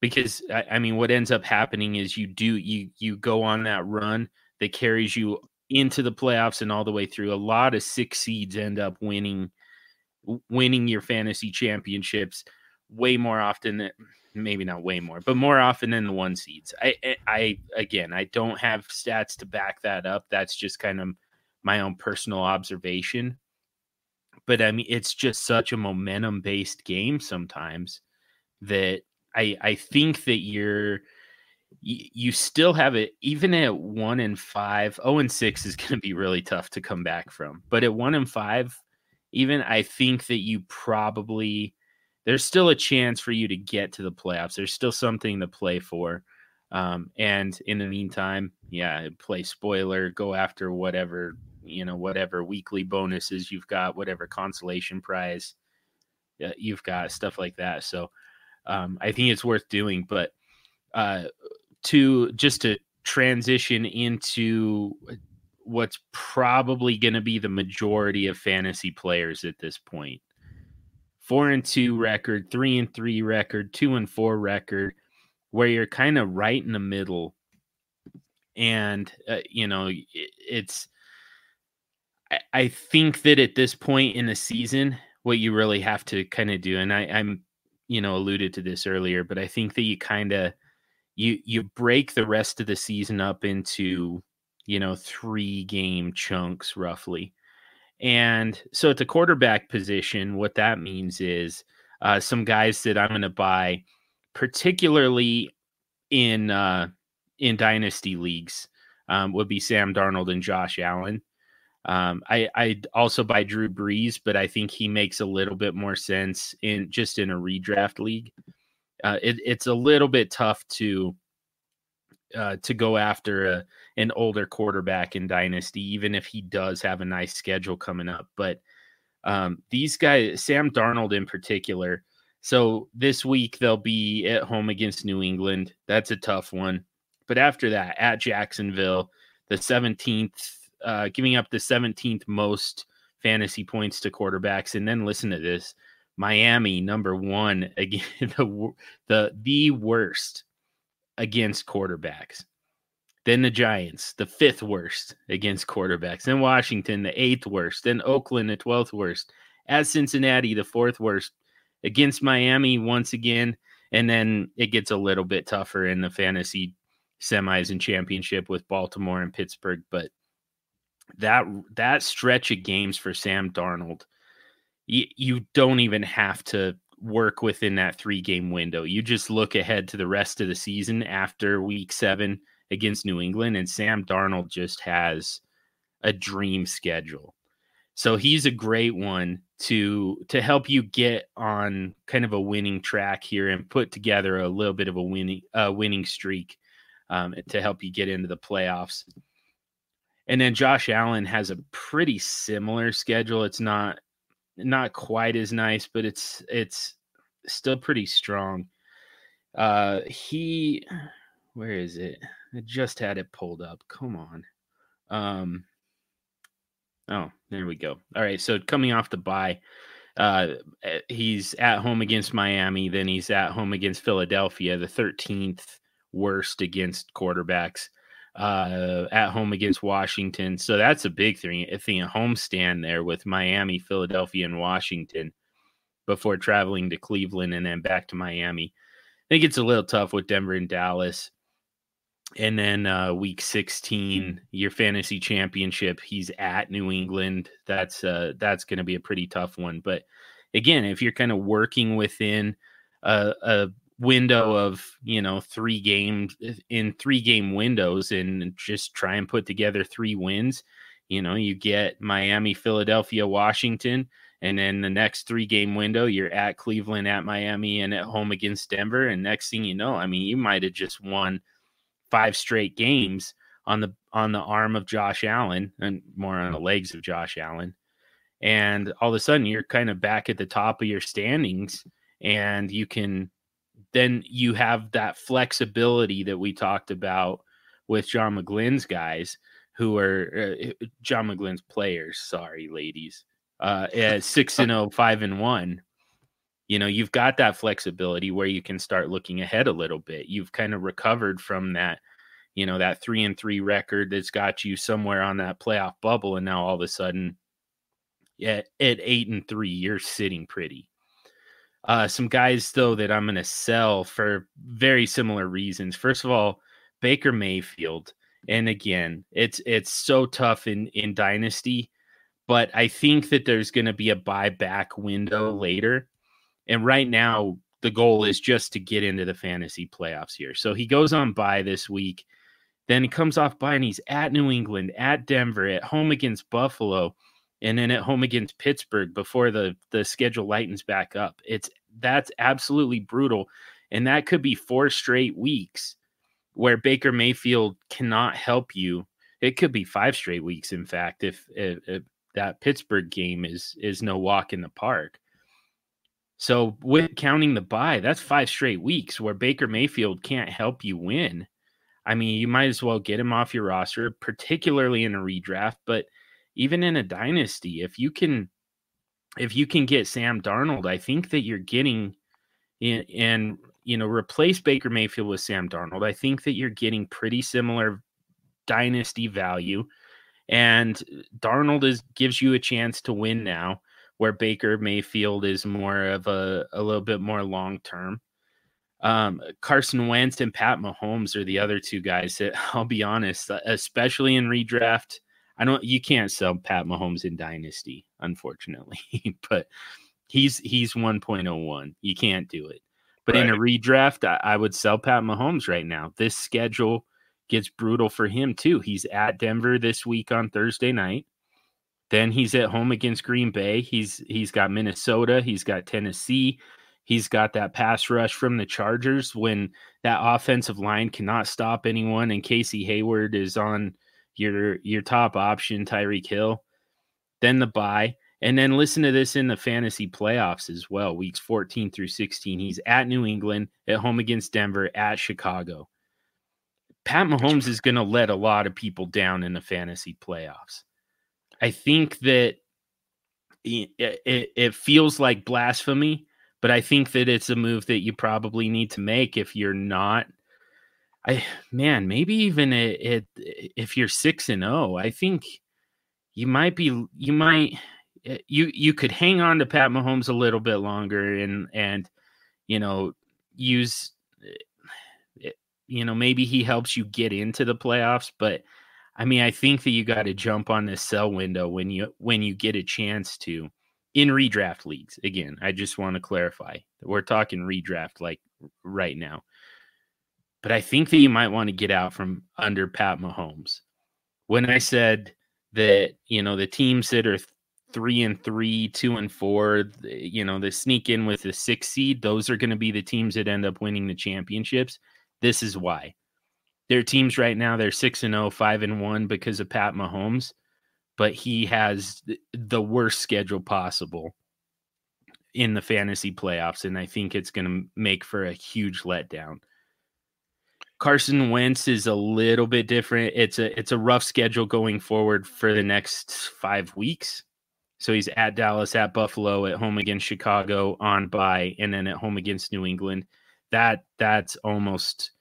Because I, I mean, what ends up happening is you do you you go on that run that carries you into the playoffs and all the way through. A lot of six seeds end up winning winning your fantasy championships way more often than maybe not way more, but more often than the one seeds. I, eh, I, again, I don't have stats to back that up. That's just kind of my own personal observation. But I mean, it's just such a momentum based game sometimes that I, I think that you're, you still have it even at one and five. Oh, and six is going to be really tough to come back from. But at one and five, even I think that you probably there's still a chance for you to get to the playoffs. There's still something to play for. Um, and in the meantime, yeah, play spoiler, go after whatever, you know, whatever weekly bonuses you've got, whatever consolation prize uh, you've got, stuff like that. So um, I think it's worth doing. But uh, to just to transition into what's probably going to be the majority of fantasy players at this point four and two record, three and three record, two and four record, where you're kind of right in the middle. And, uh, you know, it, it's, I, I think that at this point in the season, what you really have to kind of do, and I, I'm, you know, alluded to this earlier, but I think that you kind of, you you break the rest of the season up into you know three game chunks roughly and so at the quarterback position, what that means is uh, some guys that I'm going to buy, particularly in uh, in dynasty leagues, um, would be Sam Darnold and Josh Allen. Um, I I also buy Drew Brees, but I think he makes a little bit more sense in just in a redraft league. Uh, it, it's a little bit tough to uh, to go after a, an older quarterback in dynasty, even if he does have a nice schedule coming up. But um, these guys, Sam Darnold in particular, so this week they'll be at home against New England. That's a tough one. But after that, at Jacksonville, the 17th, uh, giving up the 17th most fantasy points to quarterbacks. And then listen to this Miami, number one, again, the, the, the worst against quarterbacks. Then the Giants, the fifth worst against quarterbacks. Then Washington, the eighth worst. Then Oakland, the 12th worst. At Cincinnati, the fourth worst. Against Miami, once again. And then it gets a little bit tougher in the fantasy semis and championship with Baltimore and Pittsburgh. But that that stretch of games for Sam Darnold, you, you don't even have to work within that three game window. You just look ahead to the rest of the season after week seven against New England, and Sam Darnold just has a dream schedule. So he's a great one to to help you get on kind of a winning track here and put together a little bit of a winning uh, winning streak um, to help you get into the playoffs. And then Josh Allen has a pretty similar schedule. It's not not quite as nice, but it's it's still pretty strong. Uh he where is it? I just had it pulled up. Come on. Um Oh, there we go. All right, so coming off the bye, uh eh, he's at home against Miami, then he's at home against Philadelphia, the 13th worst against quarterbacks uh, at home against Washington. So that's a big thing. I think a homestand there with Miami, Philadelphia, and Washington before traveling to Cleveland and then back to Miami. I think it's a little tough with Denver and Dallas. And then uh, week 16, your fantasy championship, he's at New England. That's uh, that's going to be a pretty tough one. But again, if you're kind of working within a, a window of you know three games in three game windows and just try and put together three wins. You know you get miami philadelphia washington and then the next three game window you're at cleveland at miami and at home against denver. And next thing you know i mean you might have just won five straight games on the on the arm of josh allen and more on the legs of josh allen. And all of a sudden you're kind of back at the top of your standings and you can then you have that flexibility that we talked about with John McGlynn's guys who are uh, John McGlynn's players. Sorry, ladies. Uh, at six and oh, five and one, you know, you've got that flexibility where you can start looking ahead a little bit. You've kind of recovered from that, you know, that three and three record that's got you somewhere on that playoff bubble, and now all of a sudden, at, at eight and three, you're sitting pretty. Uh, some guys though that I'm going to sell for very similar reasons. First of all, Baker Mayfield, and again, it's it's so tough in in dynasty, but I think that there's going to be a buyback window later, and right now the goal is just to get into the fantasy playoffs here. So he goes on bye this week, then he comes off bye and he's at New England, at Denver, at home against Buffalo and then at home against Pittsburgh before the the schedule lightens back up. It's that's absolutely brutal, and that could be four straight weeks where Baker Mayfield cannot help you. It could be five straight weeks, in fact, if, if, if that Pittsburgh game is is no walk in the park. So with counting the bye, that's five straight weeks where Baker Mayfield can't help you win. I mean, you might as well get him off your roster, particularly in a redraft, but even in a dynasty, if you can if you can get Sam Darnold, I think that you're getting in, and you know replace Baker Mayfield with Sam Darnold. I think that you're getting pretty similar dynasty value, and Darnold is gives you a chance to win now, where Baker Mayfield is more of a a little bit more long term. Um, Carson Wentz and Pat Mahomes are the other two guys that I'll be honest, especially in redraft. I don't you can't sell Pat Mahomes in dynasty, unfortunately, but he's he's 1.01. You can't do it. But right. in a redraft, I, I, would sell Pat Mahomes right now. This schedule gets brutal for him too. He's at Denver this week on Thursday night. Then he's at home against Green Bay. He's he's got Minnesota, he's got Tennessee. He's got that pass rush from the Chargers when that offensive line cannot stop anyone and Casey Hayward is on your your top option, Tyreek Hill, then the bye. And then listen to this in the fantasy playoffs as well, weeks 14 through 16. He's at New England, at home against Denver, at Chicago. Pat Mahomes is going to let a lot of people down in the fantasy playoffs. I think that it, it, it, feels like blasphemy, but I think that it's a move that you probably need to make if you're not I man, maybe even it, it if you're six and zero, oh, I think you might be you might eh, you you could hang on to Pat Mahomes a little bit longer and and you know use eh, you know maybe he helps you get into the playoffs, but I mean I think that you got to jump on this sell window when you when you get a chance to in redraft leagues. Again, I just want to clarify that we're talking redraft like right now but I think that you might want to get out from under Pat Mahomes. When I said that, you know, the teams that are three and three, two and four, you know, they sneak in with the six seed, those are going to be the teams that end up winning the championships. This is why. Their teams right now, they're six and oh, five and one because of Pat Mahomes, but he has the worst schedule possible in the fantasy playoffs. And I think it's going to make for a huge letdown. Carson Wentz is a little bit different. It's a it's a rough schedule going forward for the next five weeks. So he's at Dallas, at Buffalo, at home against Chicago on bye, and then at home against New England. That that's almost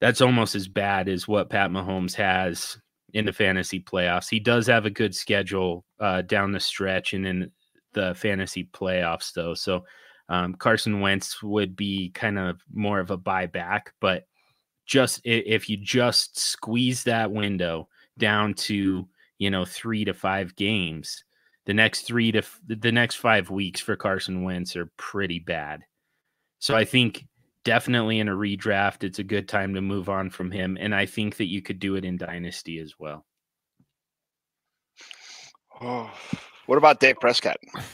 that's almost as bad as what Pat Mahomes has in the fantasy playoffs. He does have a good schedule uh, down the stretch and in the fantasy playoffs, though. So um, Carson Wentz would be kind of more of a buyback, but just if you just squeeze that window down to you know three to five games the next three to the next five weeks for carson wentz are pretty bad. So i think definitely in a redraft it's a good time to move on from him and i think that you could do it in dynasty as well. Oh, what about Dak prescott?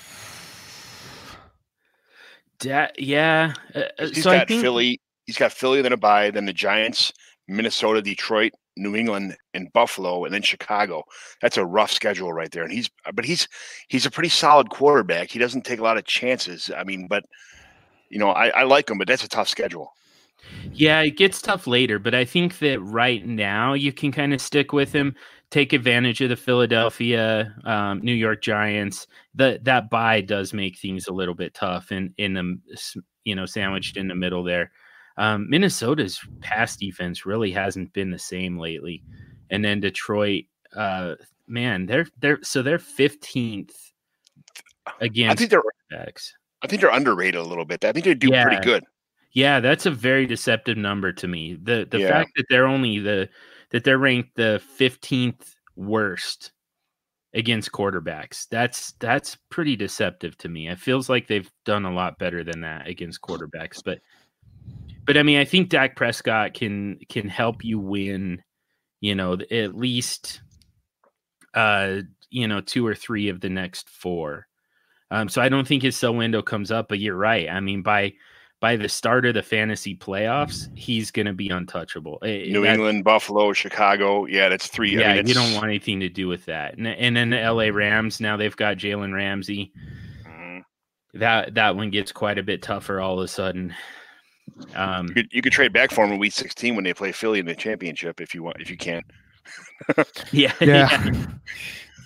Da- yeah uh, uh he's so got think, philly he's got Philly, then a bye, then the Giants, Minnesota, Detroit, New England, and Buffalo, and then Chicago. That's a rough schedule right there. And he's, but he's, he's a pretty solid quarterback. He doesn't take a lot of chances. I mean, but you know, I, I like him, but that's a tough schedule. Yeah, it gets tough later, but I think that right now you can kind of stick with him, take advantage of the Philadelphia, um, New York Giants. That that bye does make things a little bit tough, and in, in the you know sandwiched in the middle there. Um, Minnesota's pass defense really hasn't been the same lately, and then Detroit, uh, man, they're they're so they're fifteenth against. I think they're. Backs. I think they're underrated a little bit. I think they do yeah. pretty good. Yeah, that's a very deceptive number to me. The the yeah. fact that they're only the that they're ranked the 15th worst against quarterbacks. That's that's pretty deceptive to me. It feels like they've done a lot better than that against quarterbacks, but but I mean, I think Dak Prescott can can help you win, you know, at least uh, you know, two or three of the next four. Um, so I don't think his sell window comes up, but you're right. I mean, by by the start of the fantasy playoffs, he's going to be untouchable. Eh, New England, Buffalo, Chicago. Yeah, that's three. Yeah, I mean, you don't want anything to do with that. And, and then the LA Rams, now they've got Jalen Ramsey. Mm-hmm. That that one gets quite a bit tougher all of a sudden. Um, you, could, you could trade back for him in week 16 when they play Philly in the championship if you want, if you can. yeah, yeah, yeah,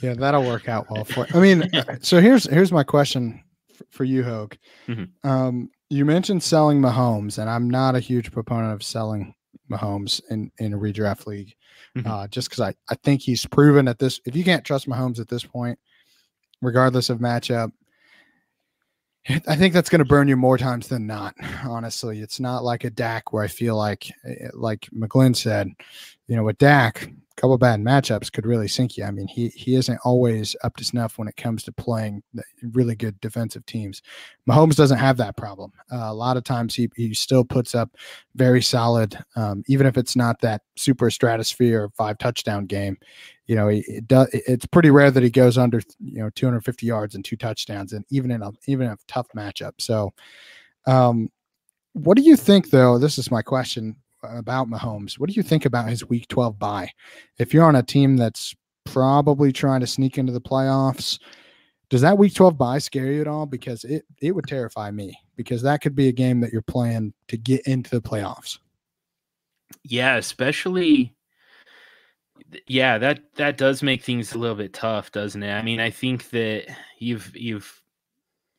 yeah, that'll work out well for. I mean, so here's here's my question for you, Hogue. Mm-hmm. Um, you mentioned selling Mahomes, and I'm not a huge proponent of selling Mahomes in in a redraft league, mm-hmm. uh, just because I I think he's proven at this. If you can't trust Mahomes at this point, regardless of matchup, I think that's going to burn you more times than not. Honestly, it's not like a Dak where I feel like, eh, like McGlynn said, you know, with Dak, a couple bad matchups could really sink you. I mean, he he isn't always up to snuff when it comes to playing really good defensive teams. Mahomes doesn't have that problem. Uh, a lot of times he he still puts up very solid, um, even if it's not that super stratosphere five touchdown game. You know, it does. It's pretty rare that he goes under you know 250 yards and two touchdowns, and even in a even a tough matchup. So. Um, what do you think, though? This is my question about Mahomes. What do you think about his Week 12 bye? If you're on a team that's probably trying to sneak into the playoffs, does that Week 12 bye scare you at all? Because it it would terrify me because that could be a game that you're playing to get into the playoffs. Yeah, especially yeah, that that does make things a little bit tough, doesn't it? I mean, I think that you've you've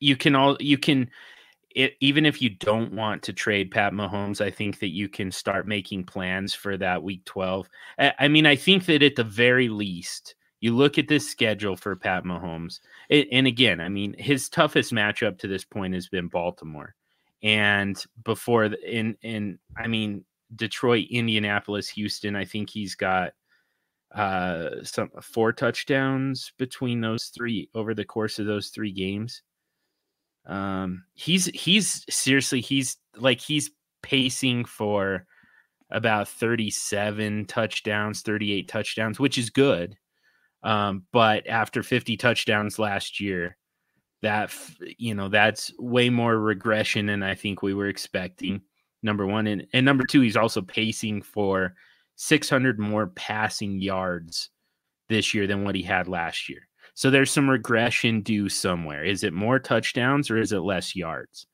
you can all you can it, even if you don't want to trade Pat Mahomes, I think that you can start making plans for that week 12. I, I mean, I think that at the very least, you look at this schedule for Pat Mahomes. It, and again, I mean, his toughest matchup to this point has been Baltimore. And before in in I mean Detroit, Indianapolis, Houston, I think he's got uh some four touchdowns between those three over the course of those three games. Um, he's he's seriously he's like he's pacing for about 37 touchdowns, 38 touchdowns, which is good. Um, but after 50 touchdowns last year, that you know that's way more regression than I think we were expecting. Number one, and, and number two, he's also pacing for 600 more passing yards this year than what he had last year. So there's some regression due somewhere. Is it more touchdowns or is it less yards?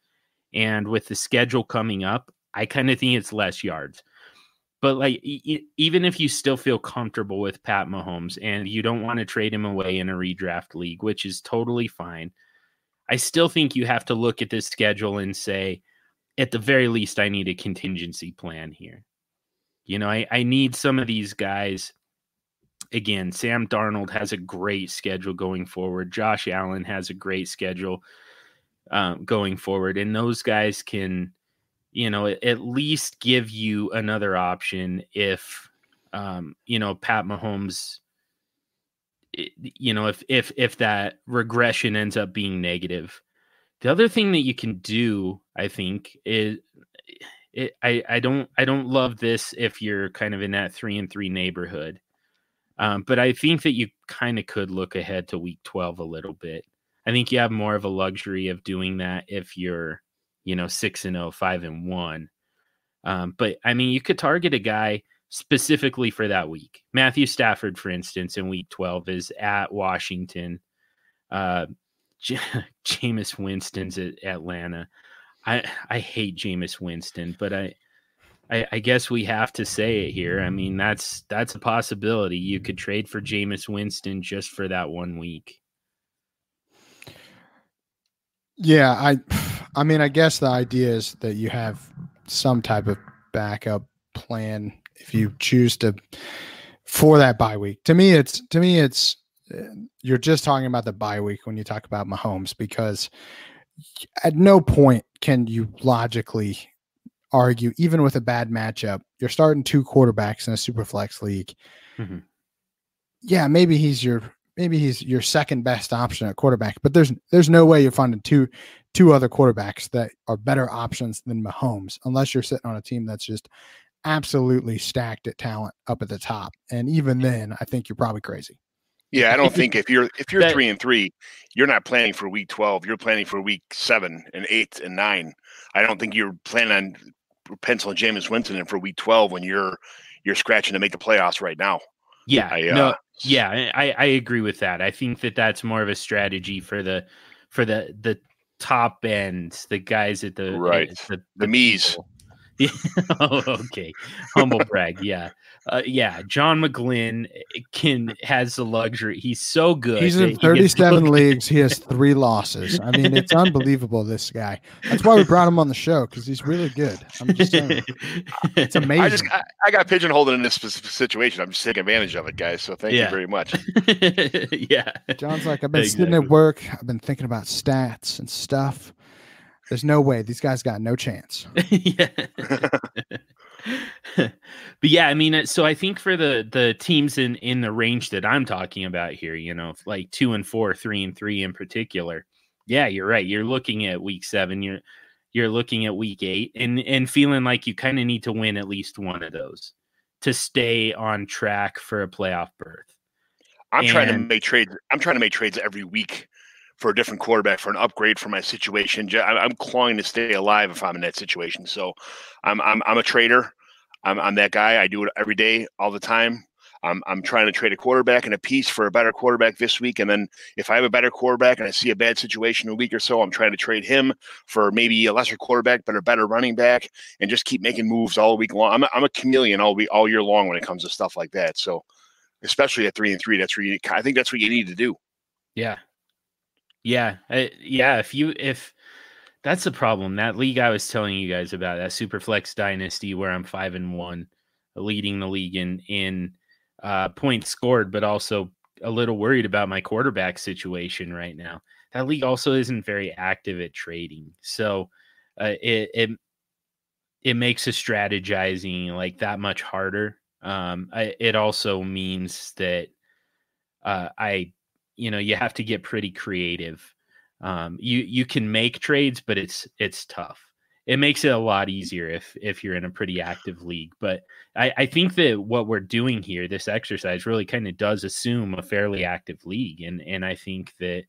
And with the schedule coming up, I kind of think it's less yards. But like, e- even if you still feel comfortable with Pat Mahomes and you don't want to trade him away in a redraft league, which is totally fine, I still think you have to look at this schedule and say, at the very least, I need a contingency plan here. You know, I, I need some of these guys again, Sam Darnold has a great schedule going forward. Josh Allen has a great schedule um, going forward, and those guys can, you know, at least give you another option if, um, you know, Pat Mahomes. You know, if if if that regression ends up being negative, the other thing that you can do, I think, is it, I I don't I don't love this if you're kind of in that three and three neighborhood um, but I think that you kind of could look ahead to week 12 a little bit. I think you have more of a luxury of doing that if you're, you know, 6 and 0, 5 and 1. Um, but I mean, you could target a guy specifically for that week. Matthew Stafford, for instance, in week 12 is at Washington. Uh, J- Jameis Winston's at Atlanta. I I hate Jameis Winston, but I I, I, guess we have to say it here. I mean, that's that's a possibility. You could trade for Jameis Winston just for that one week. Yeah, I I mean, I guess the idea is that you have some type of backup plan if you choose to for that bye week. To me, it's to me it's uh, you're just talking about the bye week when you talk about Mahomes because at no point can you logically argue, even with a bad matchup, you're starting two quarterbacks in a super flex league. Mm-hmm. Yeah, maybe he's your maybe he's your second best option at quarterback, but there's there's no way you're finding two two other quarterbacks that are better options than Mahomes, unless you're sitting on a team that's just absolutely stacked at talent up at the top. And even then, I think you're probably crazy. Yeah, I don't think if you're if you're that, three and three, you're not planning for week twelve. You're planning for week seven and eight and nine. I don't think you're planning on penciling Jameis Winston in for week twelve when you're you're scratching to make the playoffs right now. Yeah, I, uh, no, yeah, I, I agree with that. I think that that's more of a strategy for the for the the top end, the guys at the right the, the, the me's. Yeah. oh, okay. Humble brag. Yeah uh, yeah, John McGlynn eh, can has the luxury. He's so good. He's in 37 he leagues. He has three losses. I mean, it's unbelievable. This guy. That's why we brought him on the show because he's really good. I'm just saying, it's amazing. I, just, I, I, got pigeonholed in this situation. I'm just taking advantage of it, guys. So thank yeah. you very much. yeah. John's like, I've been exactly. sitting at work. I've been thinking about stats and stuff. There's no way these guys got no chance. yeah. but yeah, I mean, uh, so I think for the the teams in in the range that I'm talking about here, you know, like two and four, three and three in particular, yeah, you're right. You're looking at week seven. You're you're looking at week eight, and and feeling like you kind of need to win at least one of those to stay on track for a playoff berth. I'm and, trying to make trades. I'm trying to make trades every week for a different quarterback for an upgrade for my situation. I'm clawing to stay alive if I'm in that situation. So I'm I'm, I'm a trader. I'm, I'm that guy. I do it every day, all the time. I'm, I'm trying to trade a quarterback and a piece for a better quarterback this week. And then if I have a better quarterback and I see a bad situation in a week or so, I'm trying to trade him for maybe a lesser quarterback, but a better running back and just keep making moves all week long. I'm a, I'm a chameleon all week, all year long when it comes to stuff like that. So especially at three and three, that's really, I think that's what you need to do. Yeah. Yeah, I, yeah. If you if that's the problem, that league I was telling you guys about, that Superflex Dynasty, where I'm five and one, leading the league in in uh, points scored, but also a little worried about my quarterback situation right now. That league also isn't very active at trading, so uh, it it it makes a strategizing like that much harder. Um, I, it also means that uh, I you know you have to get pretty creative. Um, you you can make trades, but it's it's tough. It makes it a lot easier if if you're in a pretty active league. But I, I think that what we're doing here, this exercise, really kind of does assume a fairly active league, and and I think that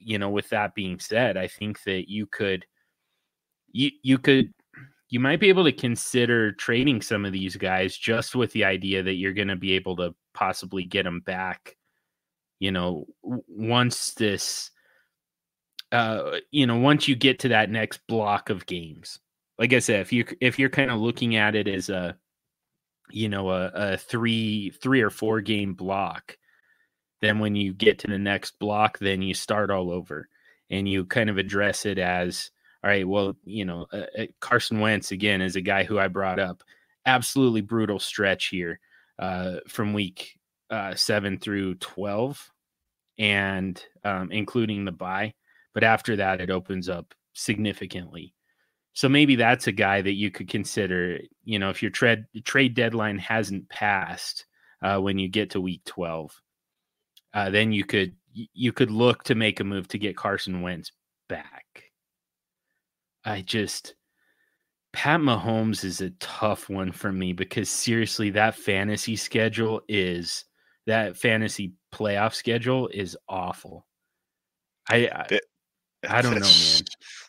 you know, with that being said, I think that you could you you could you might be able to consider trading some of these guys just with the idea that you're going to be able to possibly get them back you know once this uh you know once you get to that next block of games. Like i said if you if you're kind of looking at it as a you know a, a three three or four game block then when you get to the next block then you start all over and you kind of address it as all right well you know uh, uh carson wentz again is a guy who i brought up. Absolutely brutal stretch here uh, from week uh, 7 through 12 and um, including the bye. But after that, it opens up significantly. So maybe that's a guy that you could consider. You know, if your trade trade deadline hasn't passed uh, when you get to week twelve, uh, then you could you could look to make a move to get Carson Wentz back. I just Pat Mahomes is a tough one for me because seriously, that fantasy schedule is that fantasy playoff schedule is awful. I I, I don't know, man.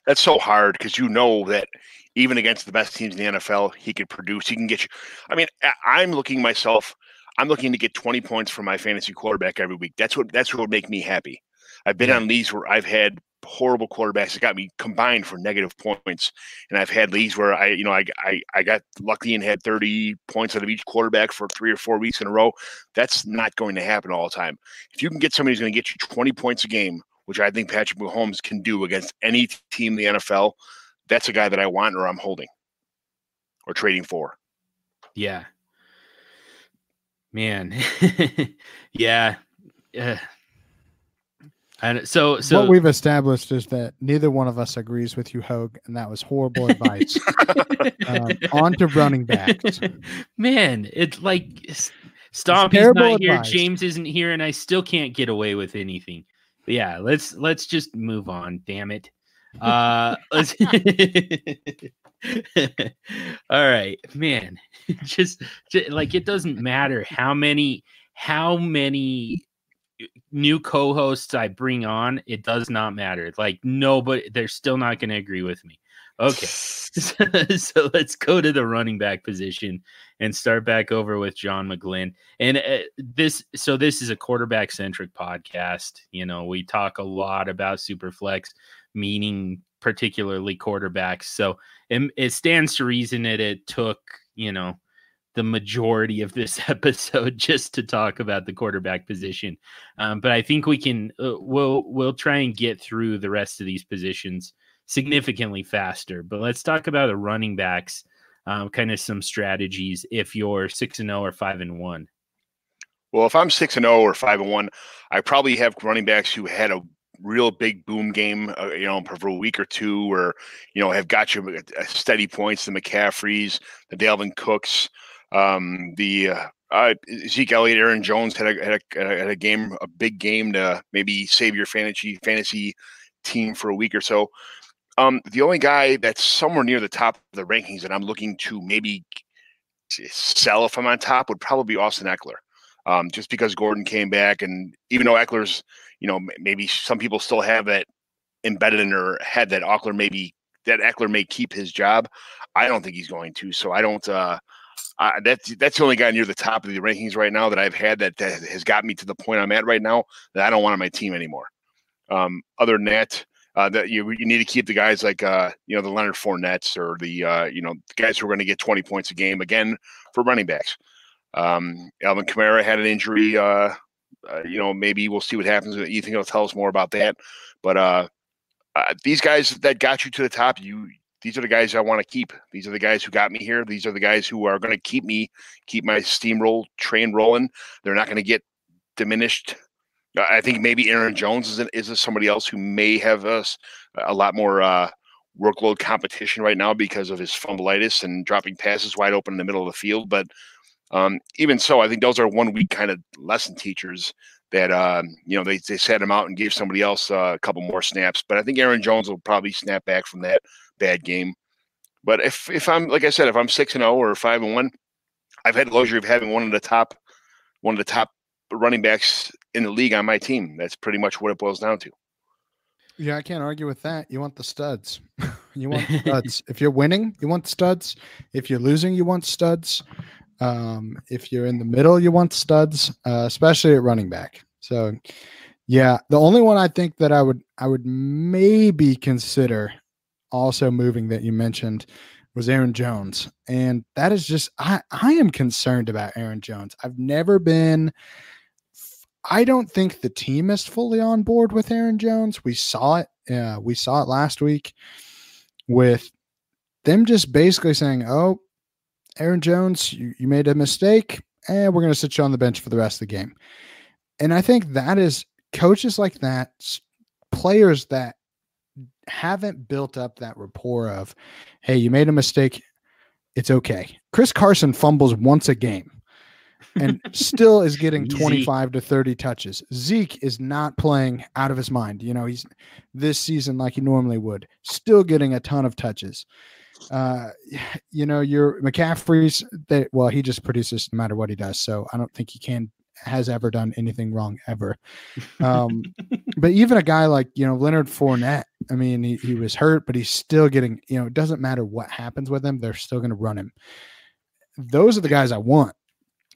That's so hard because you know that even against the best teams in the NFL, he could produce. He can get you. I mean, I'm looking myself. I'm looking to get 20 points from my fantasy quarterback every week. That's what that's what would make me happy. I've been yeah. on leagues where I've had horrible quarterbacks that got me combined for negative points. And I've had leagues where I, you know, I, I, I got lucky and had 30 points out of each quarterback for three or four weeks in a row. That's not going to happen all the time. If you can get somebody who's going to get you 20 points a game, which I think Patrick Mahomes can do against any team in the NFL, that's a guy that I want or I'm holding or trading for. Yeah. Man. yeah. Uh, and so, so what we've established is that neither one of us agrees with you, Hogue, and that was horrible advice. um, on to running backs. Man, it's like Stompy's not here, James isn't here, and I still can't get away with anything. But yeah, let's let's just move on. Damn it. Uh, let's. All right, man. Just, just like it doesn't matter how many how many new co-hosts I bring on, it does not matter. Like nobody, they're still not going to agree with me. Okay, so let's go to the running back position and start back over with John McGlynn. And uh, this, so this is a quarterback centric podcast. You know, we talk a lot about superflex, meaning particularly quarterbacks. So it, it stands to reason that it took, you know, the majority of this episode just to talk about the quarterback position. Um, but I think we can uh, we'll we'll try and get through the rest of these positions significantly faster. But let's talk about the running backs, um, kind of some strategies if you're six and zero oh or five and one. Well, if I'm six and zero oh or five and one, I probably have running backs who had a real big boom game, uh, you know, for a week or two, or you know, have got you steady points. The McCaffreys, the Dalvin Cooks, um, the uh, Zeke Elliott, Aaron Jones had a, had a, had a game, a big game to maybe save your fantasy fantasy team for a week or so. Um, the only guy that's somewhere near the top of the rankings that I'm looking to maybe sell if I'm on top would probably be Austin Ekeler. Um, just because Gordon came back, and even though Ekeler's, you know, maybe some people still have it embedded in their head that Ekeler maybe that Ekeler may keep his job. I don't think he's going to. So I don't. Uh, uh, that's that's the only guy near the top of the rankings right now that I've had that, that has got me to the point I'm at right now that I don't want on my team anymore. Um, other than that, uh, that you you need to keep the guys like uh, you know the Leonard Fournettes or the uh, you know the guys who are going to get 20 points a game again for running backs. Um, Alvin Kamara had an injury. Uh, uh, you know maybe we'll see what happens. Ethan will tell us more about that. But uh, uh, these guys that got you to the top, you these are the guys I want to keep. These are the guys who got me here. These are the guys who are going to keep me, keep my steamroll train rolling. They're not going to get diminished. I think maybe Aaron Jones is, is somebody else who may have us a lot more uh, workload competition right now because of his fumbleitis and dropping passes wide open in the middle of the field. But um, even so, I think those are one week kind of lesson teachers that um, you know they they set him out and gave somebody else uh, a couple more snaps. But I think Aaron Jones will probably snap back from that bad game. But if if I'm like I said, if I'm six and zero oh or five and one, I've had the luxury of having one of the top one of the top running backs in the league on my team. That's pretty much what it boils down to. Yeah, I can't argue with that. You want the studs. you want studs. if you're winning, you want studs. If you're losing, you want studs. Um, if you're in the middle, you want studs, uh, especially at running back. So, yeah, the only one I think that I would I would maybe consider also moving that you mentioned was Aaron Jones. And that is just I I am concerned about Aaron Jones. I've never been I don't think the team is fully on board with Aaron Jones. We saw it uh, we saw it last week with them just basically saying, "Oh, Aaron Jones, you, you made a mistake, and we're going to sit you on the bench for the rest of the game." And I think that is coaches like that, players that haven't built up that rapport of, hey, you made a mistake. It's okay. Chris Carson fumbles once a game and still is getting 25 to 30 touches. Zeke is not playing out of his mind. You know, he's this season like he normally would, still getting a ton of touches. Uh, you know, your McCaffrey's that well, he just produces no matter what he does. So I don't think he can has ever done anything wrong ever. Um, but even a guy like you know Leonard Fournette, I mean, he, he was hurt, but he's still getting. You know, it doesn't matter what happens with him; they're still going to run him. Those are the guys I want.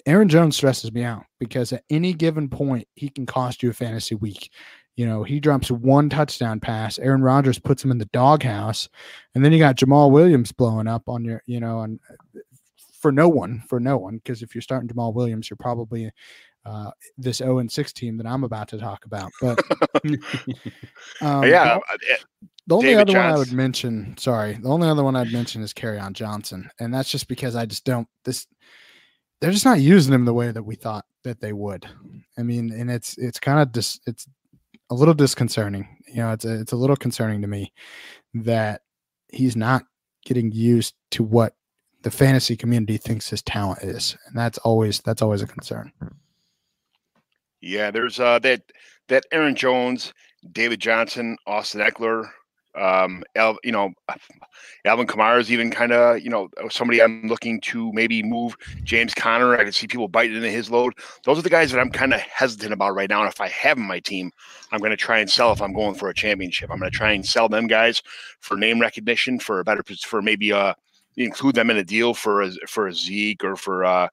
Aaron Jones stresses me out because at any given point he can cost you a fantasy week. You know, he drops one touchdown pass. Aaron Rodgers puts him in the doghouse, and then you got Jamaal Williams blowing up on your, you know, and for no one, for no one, because if you're starting Jamaal Williams, you're probably uh, this 0 and 6 team that I'm about to talk about. But um, yeah, the, only David other Johnson. one I would mention, sorry, the only other one I'd mention is Kerryon Johnson, and that's just because I just don't this. They're just not using him the way that we thought that they would. I mean, and it's it's kind of dis, it's a little disconcerting. You know, it's a, it's a little concerning to me that he's not getting used to what the fantasy community thinks his talent is, and that's always that's always a concern. Yeah, there's uh, that that Aaron Jones, David Johnson, Austin Ekeler, um, El, you know, Alvin Kamara is even kind of, you know, somebody I'm looking to maybe move. James Conner, I can see people biting into his load. Those are the guys that I'm kind of hesitant about right now. And if I have my team, I'm going to try and sell if I'm going for a championship. I'm going to try and sell them guys for name recognition, for a better, for maybe uh include them in a deal for a for a Zeke or for uh,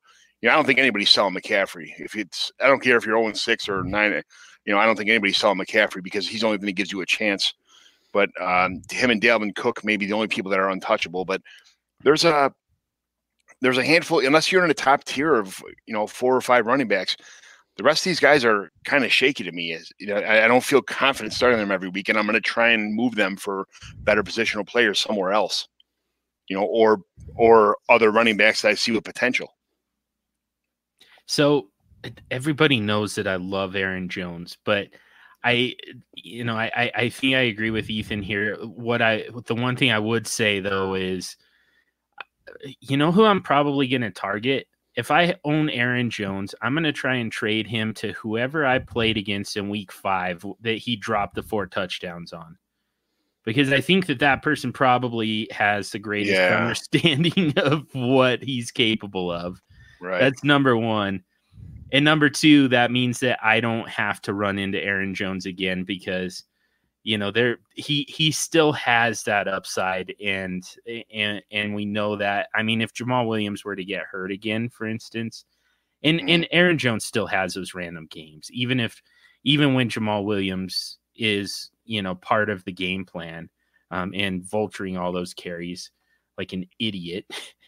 you know, I don't think anybody's selling McCaffrey. If it's, I don't care if you're 0 6 or 9, you know, I don't think anybody's selling McCaffrey because he's only going to give you a chance but um, him and Dalvin Cook may be the only people that are untouchable. But there's a there's a handful, unless you're in the top tier of you know four or five running backs. The rest of these guys are kind of shaky to me. As you know, I, I don't feel confident starting them every week, and I'm going to try and move them for better positional players somewhere else. You know, or or other running backs that I see with potential. So everybody knows that I love Aaron Jones, but I, you know, I, I think I agree with Ethan here. What I, the one thing I would say though is, uh, you know, who I'm probably going to target. If I own Aaron Jones, I'm going to try and trade him to whoever I played against in week five that he dropped the four touchdowns on. Because I think that that person probably has the greatest yeah. understanding of what he's capable of. Right. That's number one. And number two, that means that I don't have to run into Aaron Jones again because you know there he he still has that upside and and and we know that I mean if Jamaal Williams were to get hurt again for instance and mm-hmm. and Aaron Jones still has those random games even if even when Jamaal Williams is you know part of the game plan um, and vulturing all those carries like an idiot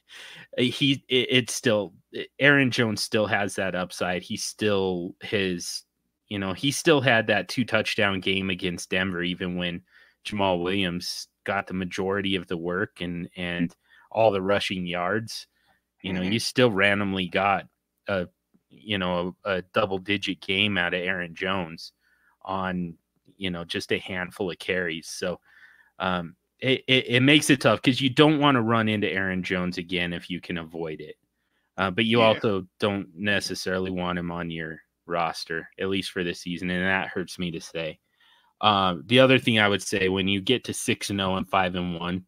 he it, it's still Aaron Jones still has that upside. He still his you know, he still had that two touchdown game against Denver even when Jamaal Williams got the majority of the work and and all the rushing yards. You know, mm-hmm. you still randomly got a you know a, a double digit game out of Aaron Jones on you know just a handful of carries. So um it, it, it makes it tough because you don't want to run into Aaron Jones again if you can avoid it. Uh, but you yeah. also don't necessarily want him on your roster, at least for this season, and that hurts me to say. Uh, the other thing I would say when you get to six and zero oh and five and one,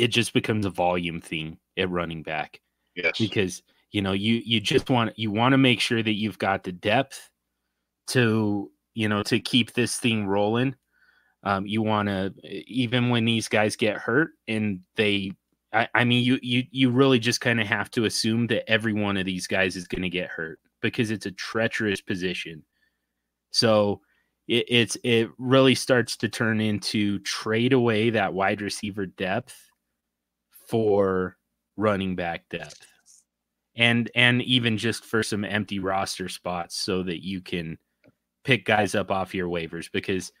it just becomes a volume thing at running back. Yes, because you know you you just want you want to make sure that you've got the depth to you know to keep this thing rolling um, you want to even when these guys get hurt and they I, I mean you you you really just kind of have to assume that every one of these guys is going to get hurt because it's a treacherous position. So it, it's it really starts to turn into trade away that wide receiver depth for running back depth and and even just for some empty roster spots so that you can pick guys up off your waivers because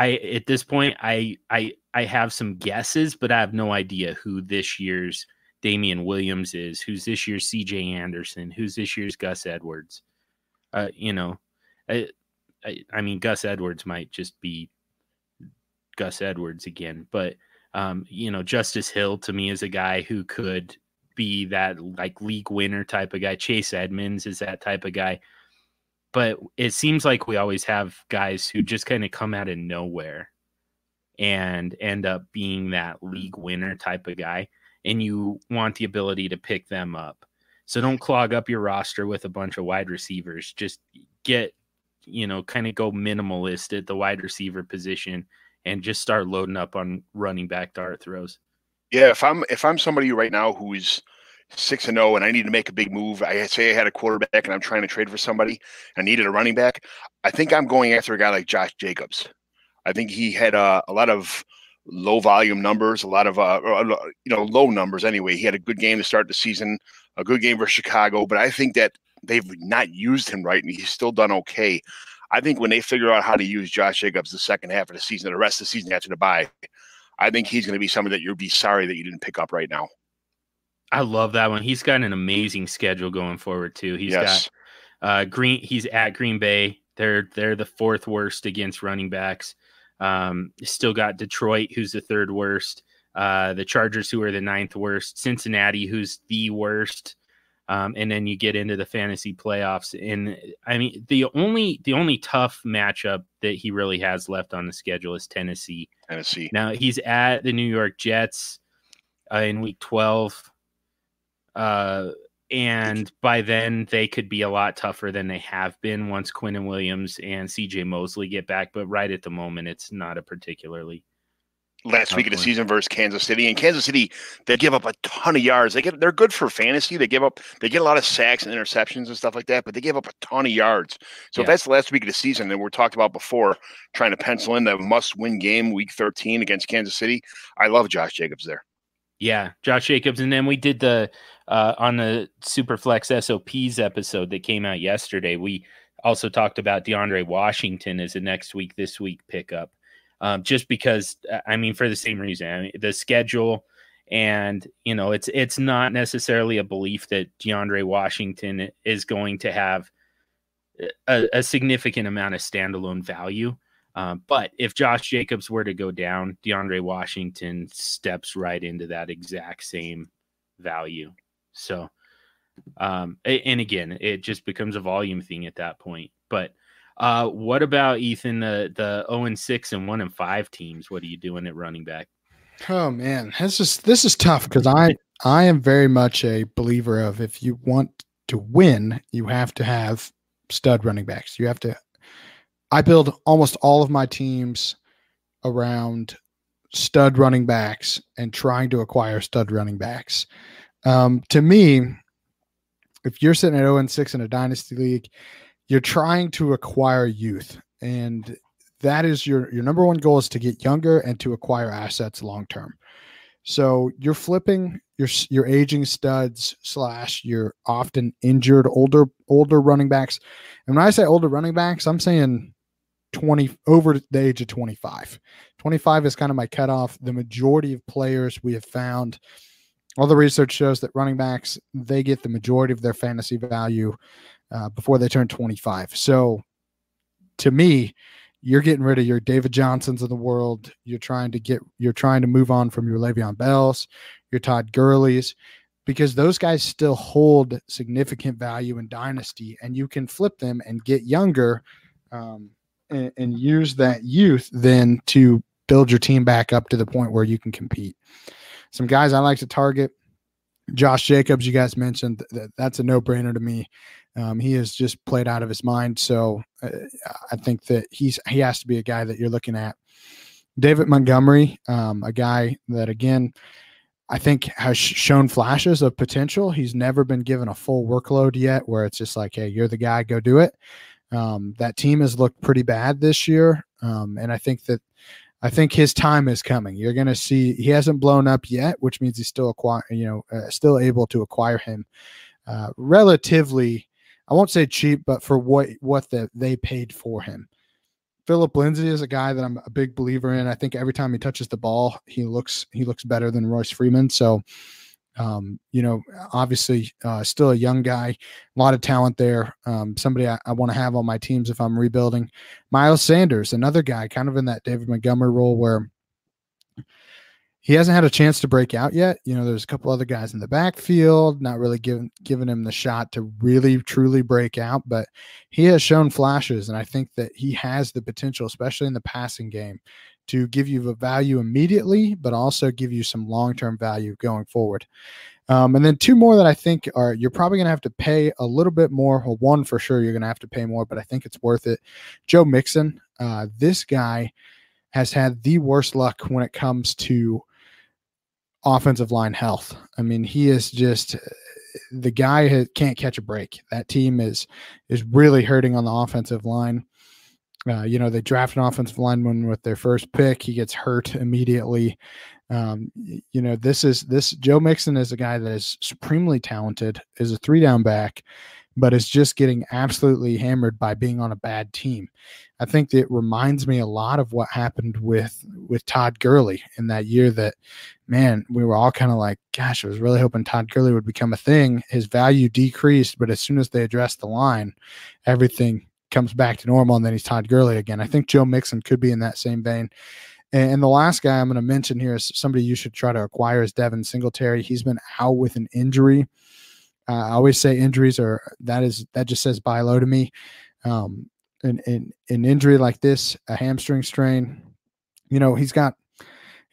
I at this point I I I have some guesses, but I have no idea who this year's Damien Williams is, who's this year's CJ Anderson, who's this year's Gus Edwards. Uh, you know, I, I, I mean Gus Edwards might just be Gus Edwards again, but um, you know, Justice Hill to me is a guy who could be that like league winner type of guy. Chase Edmonds is that type of guy but it seems like we always have guys who just kind of come out of nowhere and end up being that league winner type of guy and you want the ability to pick them up. So don't clog up your roster with a bunch of wide receivers. Just get you know kind of go minimalist at the wide receiver position and just start loading up on running back dart throws. Yeah if i'm if i'm somebody right now who's six and zero, oh, and I need to make a big move. I say I had a quarterback and I'm trying to trade for somebody. I needed a running back. I think I'm going after a guy like Josh Jacobs. I think he had uh, a lot of low volume numbers, a lot of uh, you know low numbers anyway. He had a good game to start the season, a good game for Chicago, but I think that they've not used him right, and he's still done okay. I think when they figure out how to use Josh Jacobs the second half of the season, the rest of the season after the bye, I think he's going to be somebody that you'll be sorry that you didn't pick up right now. I love that one. He's got an amazing schedule going forward too. He's yes. got uh, Green. He's at Green Bay. They're they're the fourth worst against running backs. Um, still got Detroit, who's the third worst. Uh, the Chargers, who are the ninth worst. Cincinnati, who's the worst. Um, and then you get into the fantasy playoffs. And I mean, the only the only tough matchup that he really has left on the schedule is Tennessee. Tennessee. Now he's at the New York Jets uh, in Week 12. Uh, and by then they could be a lot tougher than they have been once Quinnen Williams and CJ Mosley get back. But right at the moment, it's not a particularly last week of the season versus Kansas City. And Kansas City, they give up a ton of yards. They get they're good for fantasy. They give up they get a lot of sacks and interceptions and stuff like that, but they give up a ton of yards. So yeah. if that's the last week of the season, and we're talked about before, trying to pencil in the must win game week 13 against Kansas City, I love Josh Jacobs there. Yeah, Josh Jacobs. And then we did the uh, on the Superflex SOPs episode that came out yesterday. We also talked about DeAndre Washington as a next week, this week pickup. Um, just because, uh, I mean, for the same reason, I mean, the schedule, and you know, it's it's not necessarily a belief that DeAndre Washington is going to have a, a significant amount of standalone value. Um, but if Josh Jacobs were to go down, DeAndre Washington steps right into that exact same value. So, um, and again, it just becomes a volume thing at that point. But uh, what about Ethan? The the zero and six and one and five teams. What are you doing at running back? Oh man, this is this is tough because I I am very much a believer of if you want to win, you have to have stud running backs. You have to I build almost all of my teams around stud running backs and trying to acquire stud running backs. Um, to me, if you're sitting at 0 and 6 in a dynasty league, you're trying to acquire youth. And that is your your number one goal is to get younger and to acquire assets long term. So you're flipping your your aging studs slash your often injured older older running backs. And when I say older running backs, I'm saying 20 over the age of 25. 25 is kind of my cutoff. The majority of players we have found, all the research shows that running backs they get the majority of their fantasy value uh, before they turn 25. So, to me, you're getting rid of your David Johnsons of the world. You're trying to get you're trying to move on from your Le'Veon Bells, your Todd Gurley's, because those guys still hold significant value in dynasty, and you can flip them and get younger. Um, and, and use that youth then to build your team back up to the point where you can compete. Some guys I like to target. Josh Jacobs, you guys mentioned that that's a no brainer to me. Um, he has just played out of his mind, so uh, I think that he's he has to be a guy that you're looking at. David Montgomery, um, a guy that again I think has shown flashes of potential. He's never been given a full workload yet, where it's just like, hey, you're the guy, go do it. Um, that team has looked pretty bad this year, um, and I think that I think his time is coming. You're going to see he hasn't blown up yet, which means he's still acquire, you know, uh, still able to acquire him uh, relatively. I won't say cheap, but for what what the, they paid for him. Philip Lindsay is a guy that I'm a big believer in. I think every time he touches the ball, he looks he looks better than Royce Freeman. So um, you know, obviously, uh, still a young guy, a lot of talent there. Um, somebody I, I want to have on my teams if I'm rebuilding. Miles Sanders, another guy, kind of in that David Montgomery role where he hasn't had a chance to break out yet. You know, there's a couple other guys in the backfield, not really giving giving him the shot to really truly break out, but he has shown flashes, and I think that he has the potential, especially in the passing game, to give you the value immediately, but also give you some long term value going forward. Um, and then two more that I think are you're probably going to have to pay a little bit more. Well, one for sure you're going to have to pay more, but I think it's worth it. Joe Mixon, uh, this guy has had the worst luck when it comes to offensive line health. I mean, he is just the guy can't catch a break. That team is is really hurting on the offensive line. Uh, you know, they draft an offensive lineman with their first pick. He gets hurt immediately. Um, you know, this is this Joe Mixon is a guy that is supremely talented, is a three down back, but is just getting absolutely hammered by being on a bad team. I think it reminds me a lot of what happened with with Todd Gurley in that year that man, we were all kind of like, gosh, I was really hoping Todd Gurley would become a thing. His value decreased, but as soon as they addressed the line, everything comes back to normal and then he's Todd Gurley again. I think Joe Mixon could be in that same vein. And the last guy I'm going to mention here is somebody you should try to acquire is Devin Singletary. He's been out with an injury. Uh, I always say injuries are that is that just says buy low to me. Um, an, an, an injury like this, a hamstring strain, you know, he's got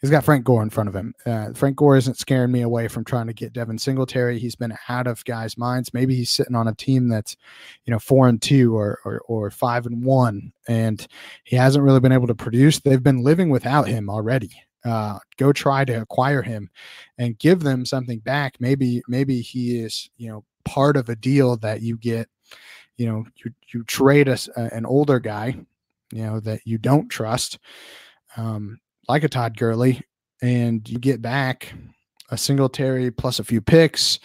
he's got Frank Gore in front of him. Uh, Frank Gore isn't scaring me away from trying to get Devin Singletary. He's been out of guys' minds. Maybe he's sitting on a team that's, you know, four and two or, or, or five and one, and he hasn't really been able to produce. They've been living without him already. Uh, go try to acquire him and give them something back. Maybe maybe he is you know part of a deal that you get. You know, you you trade us an older guy, you know that you don't trust. Um, like a Todd Gurley, and you get back a Singletary plus a few picks,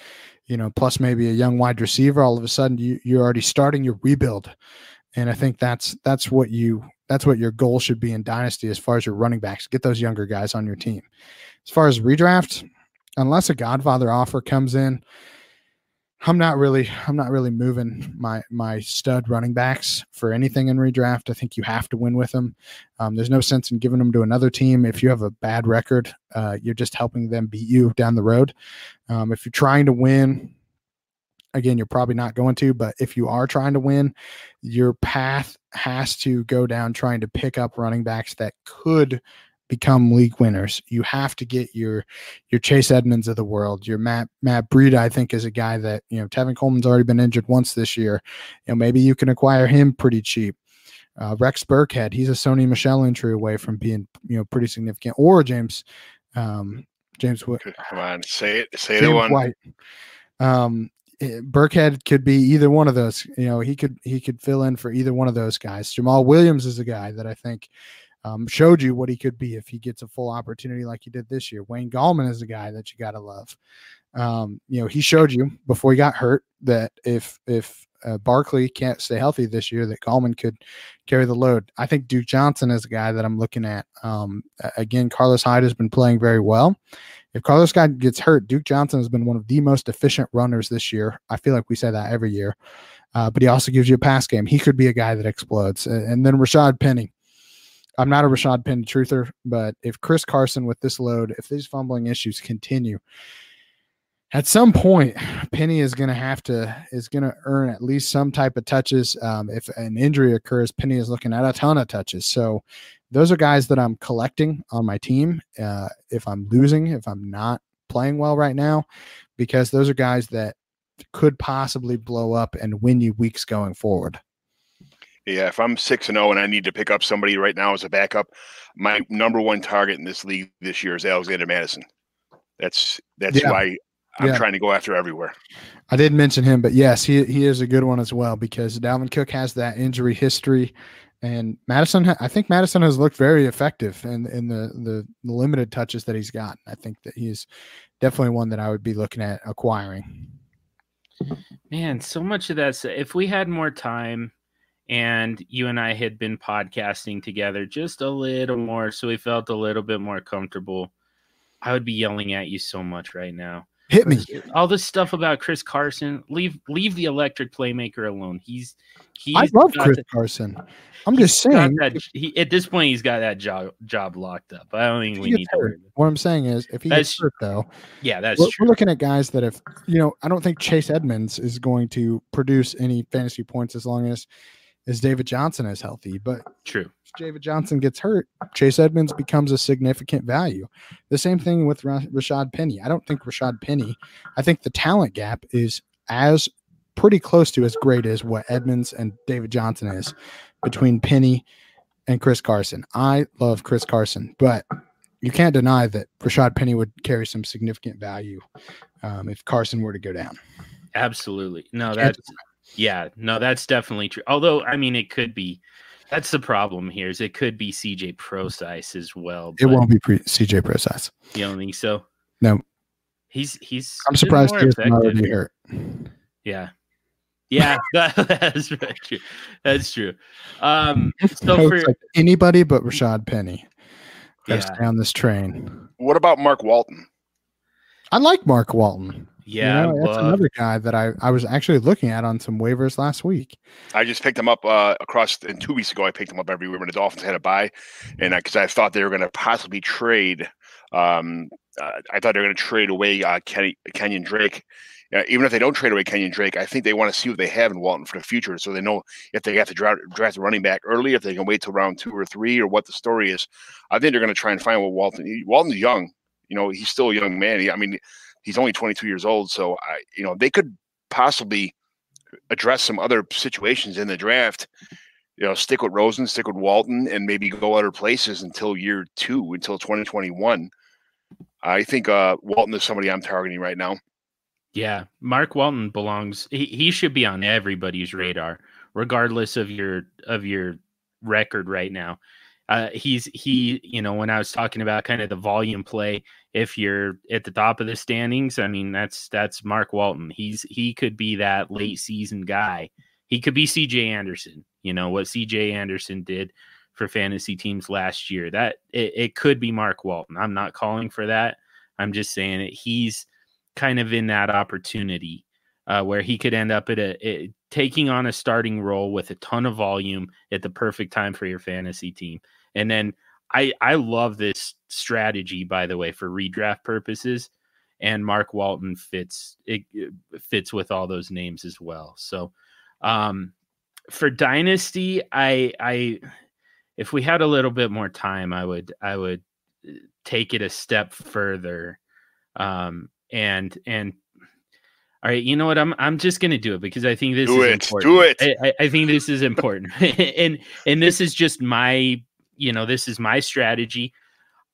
you know, plus maybe a young wide receiver, all of a sudden you you're already starting your rebuild. And I think that's that's what you that's what your goal should be in dynasty as far as your running backs. Get those younger guys on your team. As far as redraft, unless a Godfather offer comes in, I'm not really I'm not really moving my my stud running backs for anything in redraft. I think you have to win with them. Um, there's no sense in giving them to another team if you have a bad record. Uh, you're just helping them beat you down the road. Um, if you're trying to win, again, you're probably not going to. But if you are trying to win, your path has to go down trying to pick up running backs that could become league winners. You have to get your your Chase Edmonds of the world. Your Matt Matt Breida, I think, is a guy that you know Tevin Coleman's already been injured once this year. You know maybe you can acquire him pretty cheap. Uh, Rex Burkhead, he's a Sony Michel entry away from being you know pretty significant. Or James um, James Wood. Come on, say it. Say James the one. White. Um, eh, Burkhead could be either one of those. You know, he could he could fill in for either one of those guys. Jamaal Williams is a guy that I think um, showed you what he could be if he gets a full opportunity like he did this year. Wayne Gallman is a guy that you got to love. Um, you know, he showed you before he got hurt that if if uh, Barkley can't stay healthy this year, that Gallman could carry the load. I think Duke Johnson is a guy that I'm looking at. Um, again, Carlos Hyde has been playing very well. If Carlos Hyde gets hurt, Duke Johnson has been one of the most efficient runners this year. I feel like we say that every year. Uh, but he also gives you a pass game. He could be a guy that explodes. And then Rashad Penny. I'm not a Rashad Penny truther, but if Chris Carson with this load, if these fumbling issues continue, at some point, Penny is going to have to is going to earn at least some type of touches. Um, if an injury occurs, Penny is looking at a ton of touches. So those are guys that I'm collecting on my team. Uh, if I'm losing, if I'm not playing well right now, because those are guys that could possibly blow up and win you weeks going forward. Yeah, if I'm six and zero oh and I need to pick up somebody right now as a backup, my number one target in this league this year is Alexander Mattison. That's that's yeah. why I'm yeah. trying to go after everywhere. I did mention him, but yes, he he is a good one as well because Dalvin Cook has that injury history, and Mattison. I think Mattison has looked very effective in in the the, the limited touches that he's gotten. I think that he's definitely one that I would be looking at acquiring. Man, so much of that. If we had more time and you and I had been podcasting together just a little more, so we felt a little bit more comfortable. I would be yelling at you so much right now. Hit me. All this stuff about Chris Carson. Leave leave the electric playmaker alone. He's he. I love Chris Carson. I'm just saying that he, at this point he's got that job job locked up. I don't think we need hurt. to. What I'm saying is, if he that's, gets hurt, though, yeah, that's we're, true. we're looking at guys that if you know, I don't think Chase Edmonds is going to produce any fantasy points as long as is David Johnson is healthy. But true. If David Johnson gets hurt, Chase Edmonds becomes a significant value. The same thing with Rashad Penny. I don't think Rashad Penny, I think the talent gap is as pretty close to as great as what Edmonds and David Johnson is between Penny and Chris Carson. I love Chris Carson, but you can't deny that Rashad Penny would carry some significant value um, if Carson were to go down. Absolutely. No, that's yeah, no, that's definitely true. Although, I mean, it could be. That's the problem here. Is it could be CJ Prosise as well. It won't be pre- CJ Prosise. You don't think so? No. He's he's. I'm surprised he's not already hurt. Yeah. Yeah, that, that's very true. That's true. Um, so for like anybody but Rashad Penny, yeah. stay on this train. What about Mark Walton? I like Mark Walton. Yeah, you know, that's another guy that I, I was actually looking at on some waivers last week. I just picked him up uh, across, and two weeks ago I picked him up everywhere when the Dolphins had a bye, and because I, I, thought they were going to possibly trade, um, uh, I thought they were going to trade away uh, Kenny, Kenyon Drake. even if they don't trade away Kenyon Drake, I think they want to see what they have in Walton for the future, so they know if they have to draft, draft a running back early, if they can wait till round two or three, or what the story is. I think they're going to try and find what Walton. Walton's young, you know, he's still a young man. He, I mean he's only 22 years old. So I, you know, they could possibly address some other situations in the draft. You know, stick with Rosen, stick with Walton, and maybe go other places until year two, until 2021. I think uh, Walton is somebody I'm targeting right now. Yeah, Mark Walton belongs. He, he should be on everybody's radar, regardless of your of your record right now. Uh, he's he, you know, when I was talking about kind of the volume play, if you're at the top of the standings, I mean that's that's Mark Walton. He's he could be that late season guy. He could be CJ Anderson. You know what CJ Anderson did for fantasy teams last year. That it, it could be Mark Walton. I'm not calling for that. I'm just saying that he's kind of in that opportunity uh, where he could end up at a, taking on a starting role with a ton of volume at the perfect time for your fantasy team. And then I I love this strategy by the way for redraft purposes and Mark Walton fits it, fits with all those names as well. So um for dynasty I I if we had a little bit more time I would I would uh, take it a step further um and and all right, you know what? I'm I'm just gonna do it because I think this do is it, important. Do it. I, I think this is important, and and this is just my you know, this is my strategy.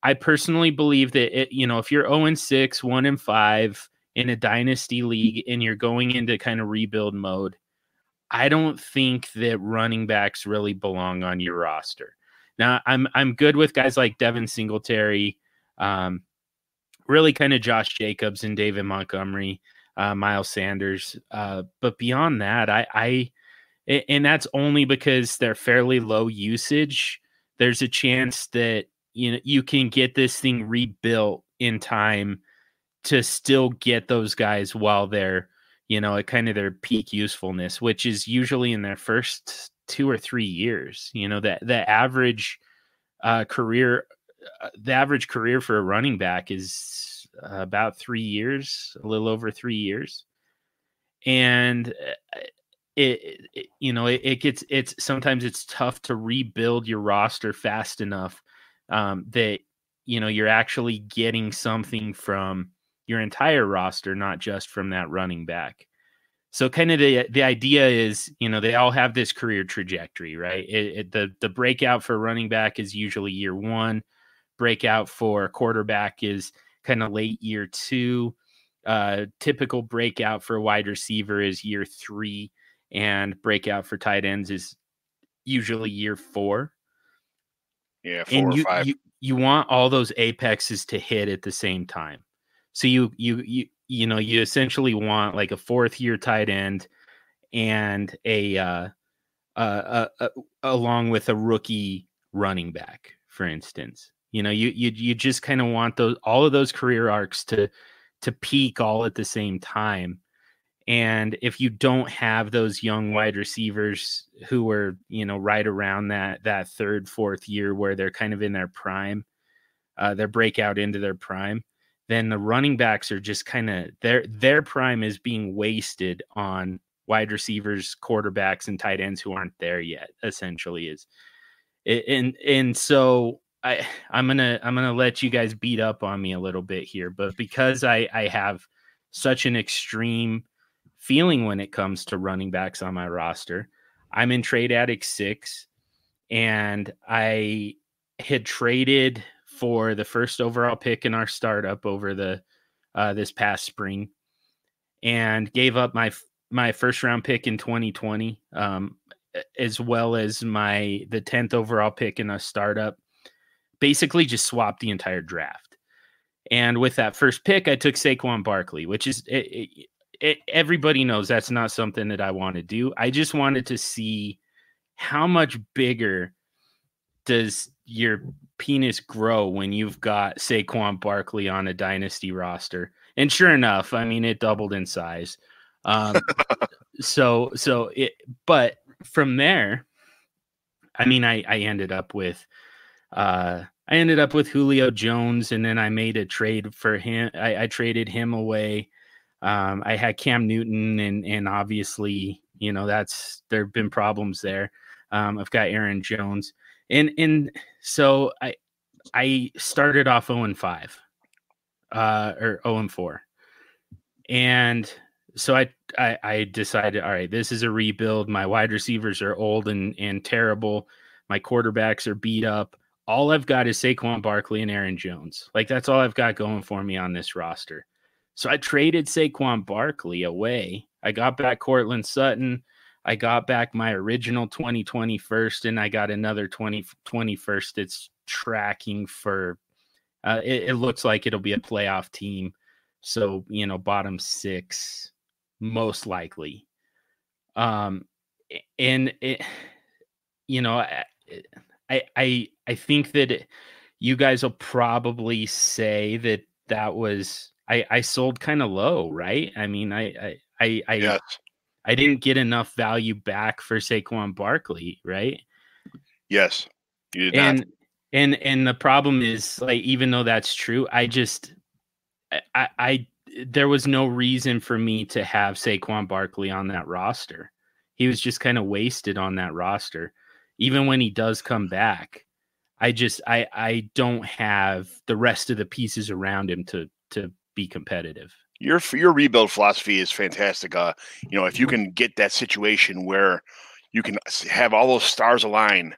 I personally believe that it, you know, if you're 0 and 6, 1 and 5 in a dynasty league and you're going into kind of rebuild mode, I don't think that running backs really belong on your roster. Now, I'm I'm good with guys like Devin Singletary, um, really kind of Josh Jacobs and David Montgomery, uh, Miles Sanders. Uh, but beyond that, I, I and that's only because they're fairly low usage there's a chance that you know you can get this thing rebuilt in time to still get those guys while they're you know at kind of their peak usefulness which is usually in their first two or three years you know that the average uh, career uh, the average career for a running back is about three years a little over three years. And uh, it, it you know it, it, gets it's sometimes it's tough to rebuild your roster fast enough um, that you know you're actually getting something from your entire roster not just from that running back. So kind of the the idea is you know they all have this career trajectory right? It, the the breakout for running back is usually year one. Breakout for quarterback is kind of late year two. Uh typical breakout for wide receiver is year three and breakout for tight ends is usually year four. Yeah, four and you, five. You, you want all those apexes to hit at the same time. So you you you you know you essentially want like a fourth year tight end and a uh, uh, uh, uh along with a rookie running back, for instance. You know, you you you just kind of want those all of those career arcs to to peak all at the same time and if you don't have those young wide receivers who are, you know, right around that that third, fourth year where they're kind of in their prime, uh, their breakout into their prime, then the running backs are just kind of their their prime is being wasted on wide receivers, quarterbacks, and tight ends who aren't there yet. Essentially, is and and so I I'm gonna I'm gonna let you guys beat up on me a little bit here, but because I I have such an extreme feeling when it comes to running backs on my roster. I'm in trade addict six, and I had traded for the first overall pick in our startup over the uh, this past spring, and gave up my my first round pick in 2020, um, as well as my the 10th overall pick in a startup. Basically, just swapped the entire draft. And with that first pick, I took Saquon Barkley, which is it, it, it, everybody knows that's not something that I want to do. I just wanted to see how much bigger does your penis grow when you've got Saquon Barkley on a dynasty roster. And sure enough, I mean it doubled in size. Um, so so it but from there, I mean I I ended up with uh I ended up with Julio Jones and then I made a trade for him. I, I traded him away. Um, I had Cam Newton and and obviously, you know, that's there have been problems there. Um, I've got Aaron Jones. And and so I I started off 0 and 5. Uh or 0 and 4. And so I, I, I decided, all right, this is a rebuild. My wide receivers are old and and terrible. My quarterbacks are beat up. All I've got is Saquon Barkley and Aaron Jones. Like that's all I've got going for me on this roster. So I traded Saquon Barkley away. I got back Courtland Sutton. I got back my original 2020 first, and I got another 2020 first. It's tracking for. Uh, it, it looks like it'll be a playoff team. So you know, bottom six most likely. Um, and it, you know, I, I, I think that you guys will probably say that that was I, I sold kind of low, right? I mean, I, I, I, I, yes. I didn't get enough value back for Saquon Barkley, right? Yes, you did and, not. And and the problem is, like, even though that's true, I just, I, I there was no reason for me to have Saquon Barkley on that roster. He was just kind of wasted on that roster. Even when he does come back, I just I I don't have the rest of the pieces around him to to be competitive. Your your rebuild philosophy is fantastic. Uh, you know, if you can get that situation where you can have all those stars align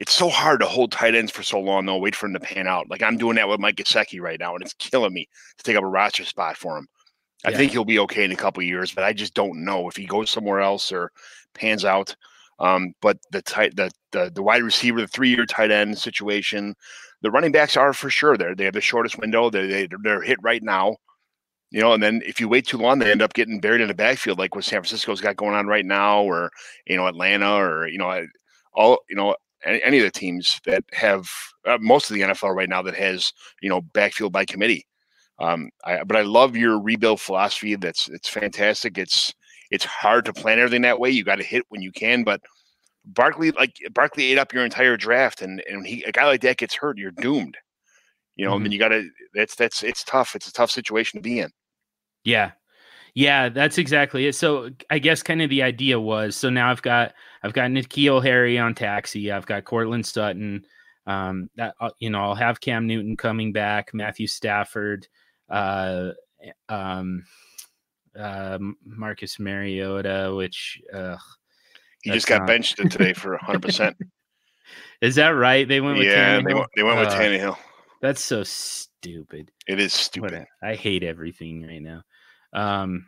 it's so hard to hold tight ends for so long, though. Wait for them to pan out. Like I'm doing that with Mike Gesicki right now, and it's killing me to take up a roster spot for him. I yeah. think he'll be okay in a couple years, but I just don't know if he goes somewhere else or pans out. Um, but the tight, the, the the wide receiver, the three year tight end situation, the running backs are for sure there. They have the shortest window. They they they're hit right now. You know, and then if you wait too long, they end up getting buried in the backfield, like what San Francisco's got going on right now, or you know Atlanta, or you know all you know any, any of the teams that have uh, most of the NFL right now that has you know backfield by committee. Um, I, but I love your rebuild philosophy. That's it's fantastic. It's it's hard to plan everything that way. You got to hit when you can, but Barkley like Barkley ate up your entire draft, and and he a guy like that gets hurt, you're doomed. You know, mm-hmm. I mean, you got to. That's that's it's tough. It's a tough situation to be in. Yeah, yeah, that's exactly it. So I guess kind of the idea was so now I've got I've got N'Keal Harry on taxi. I've got Courtland Sutton. Um, that uh, you know I'll have Cam Newton coming back, Matthew Stafford, uh, um, uh, Marcus Mariota, which uh, he just got not... benched today for 100. percent Is that right? They went with yeah, Tannehill? they went, they went with uh, Tannehill. That's so stupid. It is stupid. I hate everything right now. Um,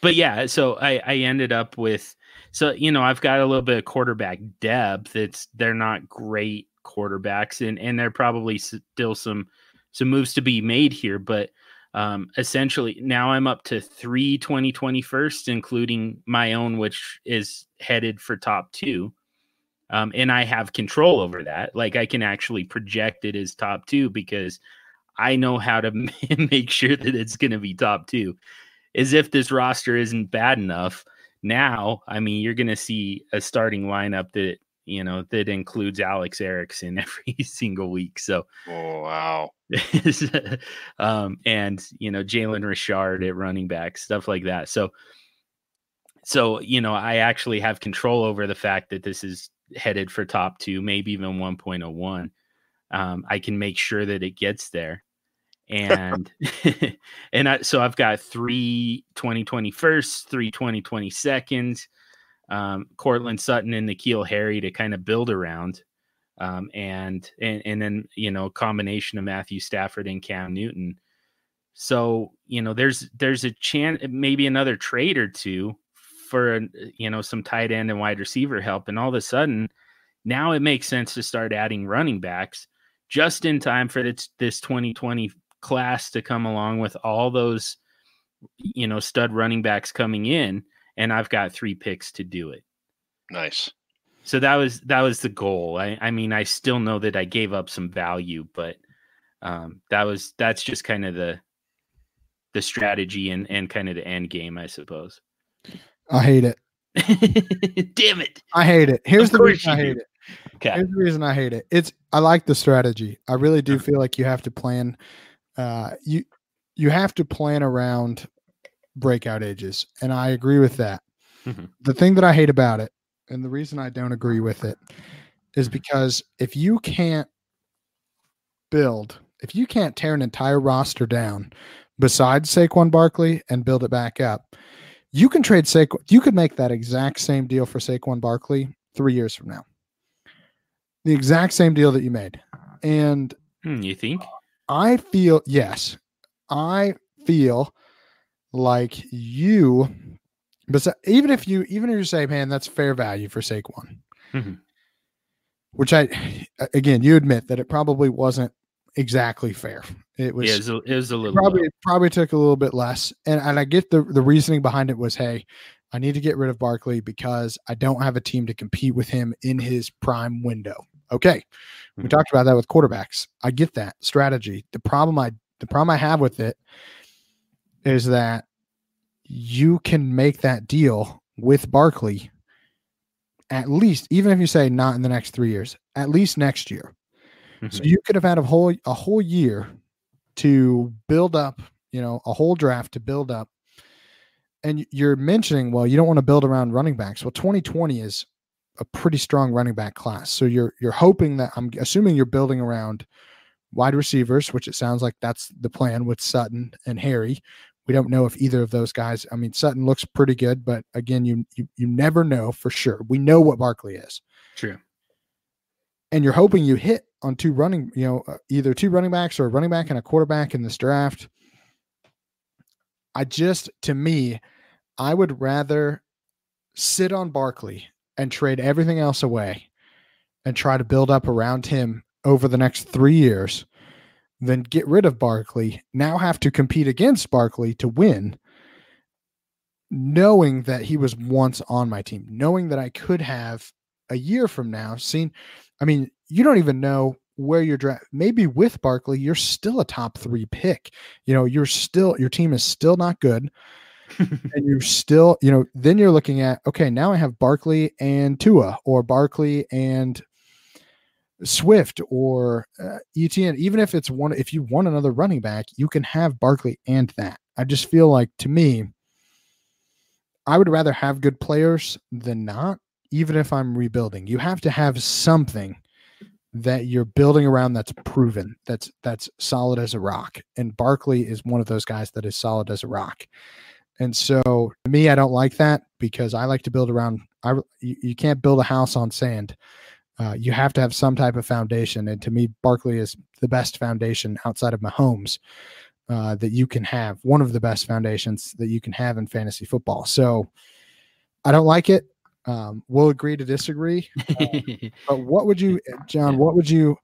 but yeah, so I, I ended up with so you know I've got a little bit of quarterback depth. It's they're not great quarterbacks, and and there are probably still some some moves to be made here, but um, essentially now I'm up to three 2020 first, including my own, which is headed for top two. Um, and I have control over that. Like I can actually project it as top two because I know how to make sure that it's going to be top two as if this roster isn't bad enough. Now, I mean, you're going to see a starting lineup that you know that includes Alex Erickson every single week. So, oh wow, um, and you know Jalen Richard at running back, stuff like that. So, so you know, I actually have control over the fact that this is headed for top two, maybe even 1.01. Um, I can make sure that it gets there and and I, so I've got three 2020 first, three 2020 seconds, um, Courtland Sutton and N'Keal Harry to kind of build around. um, and and and then you know combination of Matthew Stafford and Cam Newton. So you know there's there's a chance maybe another trade or two for you know some tight end and wide receiver help, and all of a sudden now it makes sense to start adding running backs just in time for this this 2020 class to come along with all those you know stud running backs coming in and I've got 3 picks to do it. Nice. So that was that was the goal. I I mean I still know that I gave up some value but um that was that's just kind of the the strategy and and kind of the end game I suppose. I hate it. Damn it. I hate it. Here's the reason I hate do. it. Okay. Here's the reason I hate it. It's I like the strategy. I really do feel like you have to plan. Uh, you you have to plan around breakout ages, and I agree with that. Mhm. The thing that I hate about it, and the reason I don't agree with it, is Mhm. because if you can't build, if you can't tear an entire roster down besides Saquon Barkley and build it back up, you can trade Saquon. You could make that exact same deal for Saquon Barkley three years from now. The exact same deal that you made. And Hmm, you think? I feel, yes, I feel like you, but even if you, even if you say, man, that's fair value for Saquon, Mhm. which I, again, you admit that it probably wasn't exactly fair. It was, Yeah, it was a, it was a little probably low. probably took a little bit less and and i get the the reasoning behind it was hey i need to get rid of barkley because i don't have a team to compete with him in his prime window okay we Mhm. talked about that with quarterbacks i get that strategy the problem i the problem i have with it is that you can make that deal with barkley at least even if you say not in the next three years at least next year so Mhm. you could have had a whole a whole year to build up, you know, a whole draft to build up. And you're mentioning, well, you don't want to build around running backs. Well, 2020 is a pretty strong running back class. So you're you're hoping that I'm assuming you're building around wide receivers, which it sounds like that's the plan with Sutton and Harry. We don't know if either of those guys. I mean, Sutton looks pretty good, but again, you you you never know for sure. We know what Barkley is True. and you're hoping you hit on two running, you know, uh, either two running backs or a running back and a quarterback in this draft. I just, to me, I would rather sit on Barkley and trade everything else away and try to build up around him over the next three years than get rid of Barkley, now have to compete against Barkley to win, knowing that he was once on my team, knowing that I could have a year from now seen. I mean, you don't even know where you're draft. Maybe with Barkley, you're still a top three pick. You know, you're still your team is still not good, and you're still, you know, then you're looking at okay, now I have Barkley and Tua, or Barkley and Swift, or uh, Etienne. Even if it's one, if you want another running back, you can have Barkley and that. I just feel like to me, I would rather have good players than not. Even if I'm rebuilding, you have to have something that you're building around that's proven that's that's solid as a rock and barkley is one of those guys that is solid as a rock and so to me i don't like that because i like to build around i you, you can't build a house on sand uh, you have to have some type of foundation and to me barkley is the best foundation outside of mahomes uh, that you can have one of the best foundations that you can have in fantasy football so i don't like it um, we'll agree to disagree but what would you, John? What would you,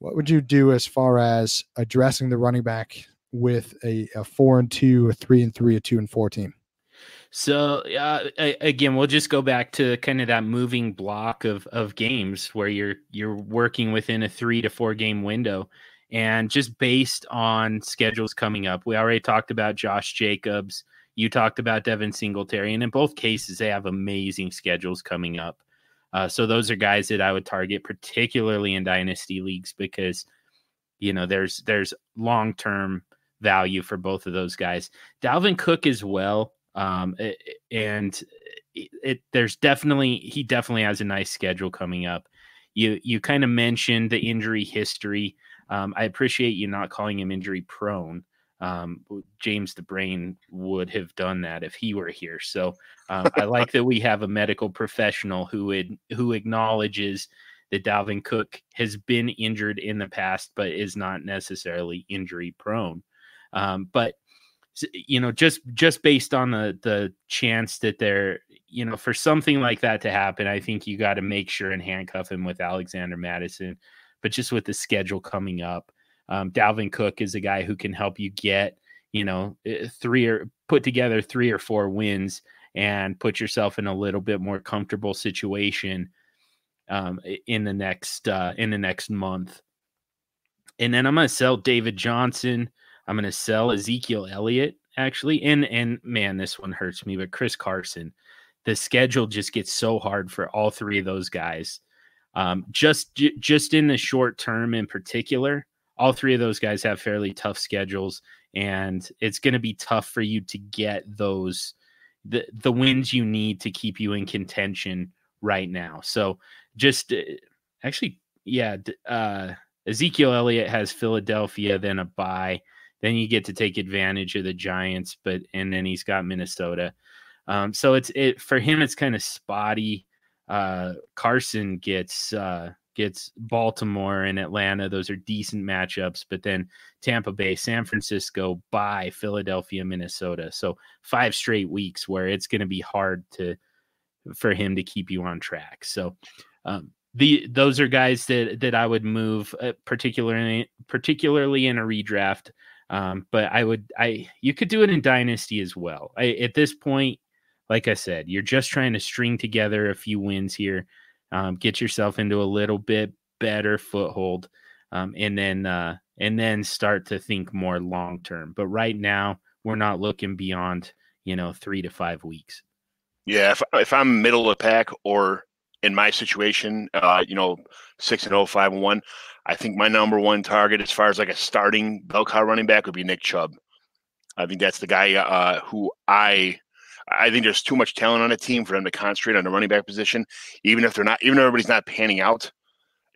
what would you do as far as addressing the running back with a, a four and two, a three and three, a two and four team? So uh, again, we'll just go back to kind of that moving block of of games where you're you're working within a three to four game window, and just based on schedules coming up. We already talked about Josh Jacobs. You talked about Devin Singletary, and in both cases, they have amazing schedules coming up. Uh, so those are guys that I would target, particularly in dynasty leagues, because you know there's there's long term value for both of those guys. Dalvin Cook as well, um, a- and it, it there's definitely he definitely has a nice schedule coming up. You you kind of mentioned the injury history. Um, I appreciate you not calling him injury prone. Um, James the Brain would have done that if he were here. So um, I like that we have a medical professional who would who acknowledges that Dalvin Cook has been injured in the past, but is not necessarily injury prone. Um, but you know, just just based on the the chance that they're you know for something like that to happen, I think you got to make sure and handcuff him with Alexander Mattison But just with the schedule coming up, um, Dalvin Cook is a guy who can help you get you know eh, three or put together three or four wins and put yourself in a little bit more comfortable situation um, in the next uh, in the next month. And then I'm gonna sell David Johnson. I'm gonna sell Ezekiel Elliott actually. And and man, this one hurts me, but Chris Carson. The schedule just gets so hard for all three of those guys. Um, just just in the short term, in particular, all three of those guys have fairly tough schedules, and it's going to be tough for you to get those the the wins you need to keep you in contention right now. So just uh, actually, yeah, uh, Ezekiel Elliott has Philadelphia, then a bye. Then you get to take advantage of the Giants, but and then he's got Minnesota. Um, so it's it for him. It's kind of spotty. Uh, Carson gets uh, gets Baltimore and Atlanta. Those are decent matchups, but then Tampa Bay, San Francisco, bye Philadelphia, Minnesota. So five straight weeks where it's going to be hard to for him to keep you on track. So um, the those are guys that that I would move, uh, particularly particularly in a redraft. Um, but I would I you could do it in dynasty as well. I, at this point, like I said, you're just trying to string together a few wins here, um, get yourself into a little bit better foothold, um, and then uh, and then start to think more long term. But right now, we're not looking beyond you know three to five weeks. Yeah, if, if I'm middle of the pack or in my situation, uh, you know, six and oh, five and one. I think my number one target, as far as like a starting bell cow running back, would be Nick Chubb. I think that's the guy uh, who I I think there's too much talent on a team for them to concentrate on the running back position, even if they're not, even if everybody's not panning out.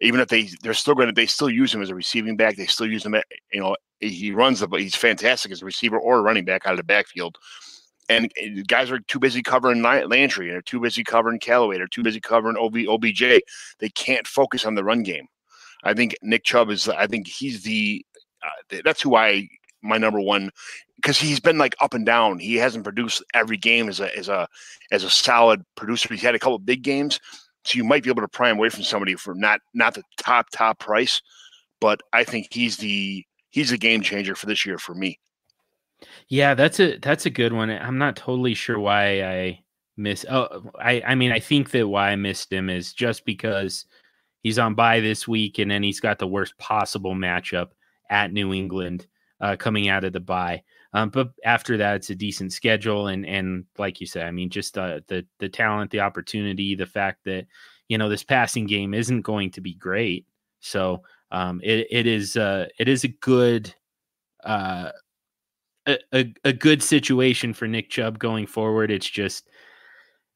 Even if they they're still going to they still use him as a receiving back. They still use him. At, you know, he runs the but he's fantastic as a receiver or a running back out of the backfield and guys are too busy covering Landry, and they're too busy covering Callaway, they're too busy covering OB, OBJ. They can't focus on the run game. I think Nick Chubb is. I think he's the. Uh, that's who I my number one because he's been like up and down. He hasn't produced every game as a as a as a solid producer. He's had a couple big games, so you might be able to pry him away from somebody for not not the top top price. But I think he's the he's a game changer for this year for me. Yeah, that's a that's a good one. I'm not totally sure why I miss. Oh, I I mean, I think that why I missed him is just because he's on bye this week, and then he's got the worst possible matchup at New England uh, coming out of the bye. Um, but after that, it's a decent schedule, and and like you said, I mean, just uh, the the talent, the opportunity, the fact that you know this passing game isn't going to be great. So um, it it is uh, it is a good uh, a, a, good situation for Nick Chubb going forward. It's just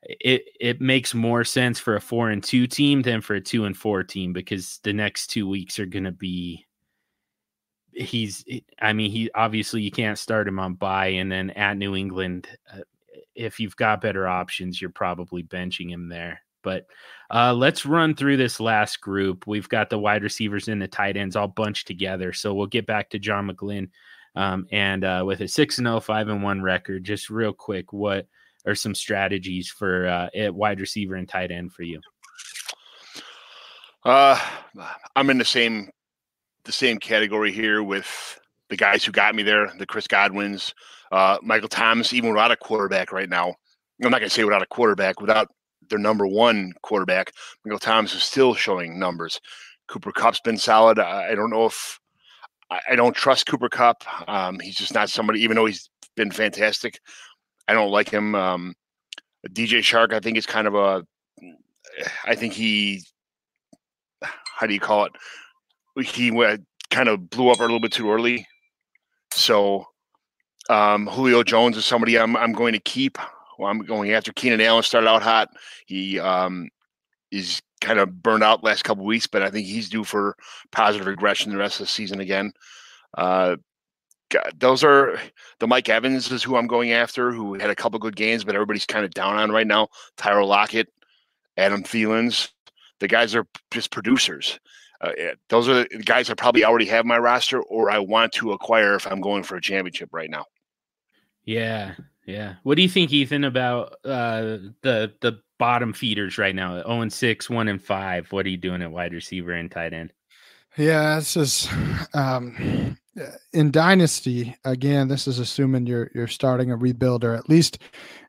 it it makes more sense for a four and two team than for a two and four team because the next two weeks are going to be. He's, I mean, he obviously you can't start him on bye, and then at New England, uh, if you've got better options, you're probably benching him there. But uh, let's run through this last group. We've got the wide receivers and the tight ends all bunched together. So we'll get back to John McGlynn um, and uh, with a 6 0, 5 and 1 record, just real quick, what are some strategies for uh, at wide receiver and tight end for you? Uh, I'm in the same the same category here with the guys who got me there, the Chris Godwins, uh, Michael Thomas, even without a quarterback right now. I'm not going to say without a quarterback, without their number one quarterback, Michael Thomas is still showing numbers. Cooper Kupp's been solid. I, I don't know if I, I don't trust Cooper Kupp. Um, he's just not somebody, even though he's been fantastic. I don't like him. Um, DJ Chark, I think is kind of a. I think he. How do you call it? He went, kind of blew up a little bit too early. So um, Julio Jones is somebody I'm I'm going to keep. Well, I'm going after. Keenan Allen started out hot. He um, is kind of burned out last couple weeks, but I think he's due for positive regression the rest of the season again. Uh, those are the Mike Evans is who I'm going after, who had a couple good games, but everybody's kind of down on right now. Tyler Lockett, Adam Thielens. The guys are just producers. Uh, those are the guys I probably already have my roster, or I want to acquire if I'm going for a championship right now. Yeah, yeah. What do you think, Ethan, about uh, the the bottom feeders right now? 0 and 6, 1 and 5. What are you doing at wide receiver and tight end? Yeah, this is um, in dynasty again. This is assuming you're you're starting a rebuild or at least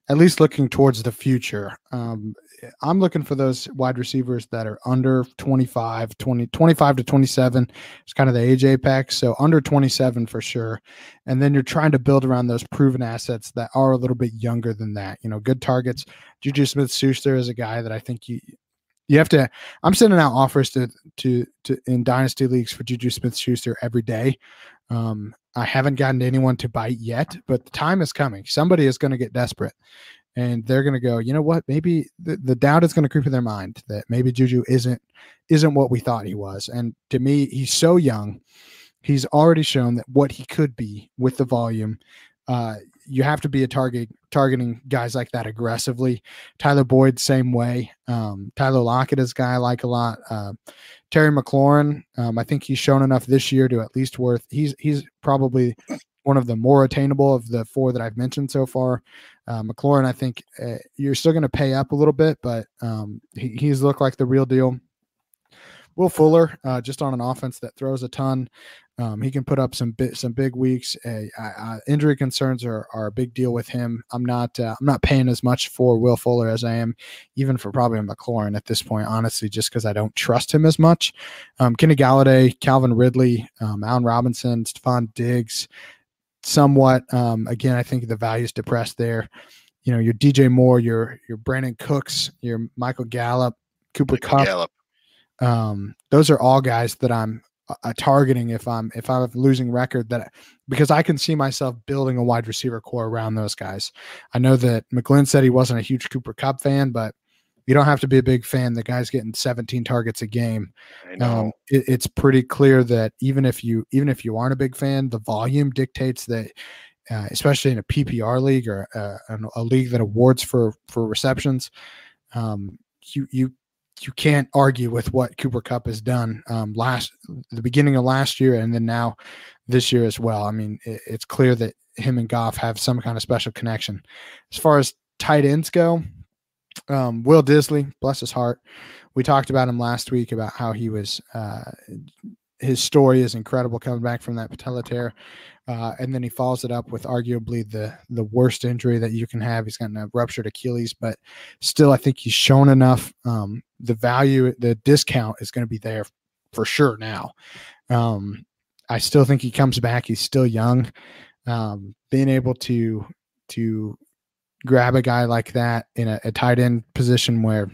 at least looking towards the future. Um, I'm looking for those wide receivers that are under 25, 20, 25 to 27. It's kind of the age apex. So under 27 for sure. And then you're trying to build around those proven assets that are a little bit younger than that. You know, good targets. Juju Smith Schuster is a guy that I think you you have to i'm sending out offers to to to in dynasty leagues for juju smith schuster every day um i haven't gotten anyone to bite yet but the time is coming somebody is going to get desperate and they're going to go you know what maybe the, the doubt is going to creep in their mind that maybe juju isn't isn't what we thought he was and to me he's so young he's already shown that what he could be with the volume uh, you have to be a target targeting guys like that aggressively. Tyler Boyd, same way. Um, Tyler Lockett is a guy I like a lot. Uh, Terry McLaurin, um, I think he's shown enough this year to at least worth. He's he's probably one of the more attainable of the four that I've mentioned so far. Uh, McLaurin, I think uh, you're still going to pay up a little bit, but um, he, he's looked like the real deal. Will Fuller, uh, just on an offense that throws a ton. Um, he can put up some bit, some big weeks. Uh, injury concerns are, are a big deal with him. I'm not uh, I'm not paying as much for Will Fuller as I am even for probably McLaurin at this point, honestly, just because I don't trust him as much. Um, Kenny Golladay, Calvin Ridley, um, Allen Robinson, Stefon Diggs, somewhat. Um, again, I think the value is depressed there. You know, your DJ Moore, your your Brandin Cooks, your Michael Gallup, Cooper Michael Kupp. Gallup. Um, those are all guys that I'm a targeting if I'm if I'm losing record that because I can see myself building a wide receiver core around those guys. I know that McGlynn said he wasn't a huge Cooper Kupp fan, but you don't have to be a big fan. The guy's getting 17 targets a game. Um, it, it's pretty clear that even if you even if you aren't a big fan, the volume dictates that. Uh, especially in a PPR league or uh, a league that awards for for receptions, um, you you you can't argue with what Cooper Kupp has done um, last the beginning of last year and then now this year as well. I mean, it, it's clear that him and Goff have some kind of special connection. As far as tight ends go, um, Will Dissly, bless his heart, we talked about him last week about how he was. Uh, his story is incredible coming back from that patella tear. Uh, and then he follows it up with arguably the the worst injury that you can have. He's got a ruptured Achilles, but still, I think he's shown enough. Um, the value, the discount is going to be there for sure now. Um, I still think he comes back. He's still young. Um, being able to to grab a guy like that in a, a tight end position where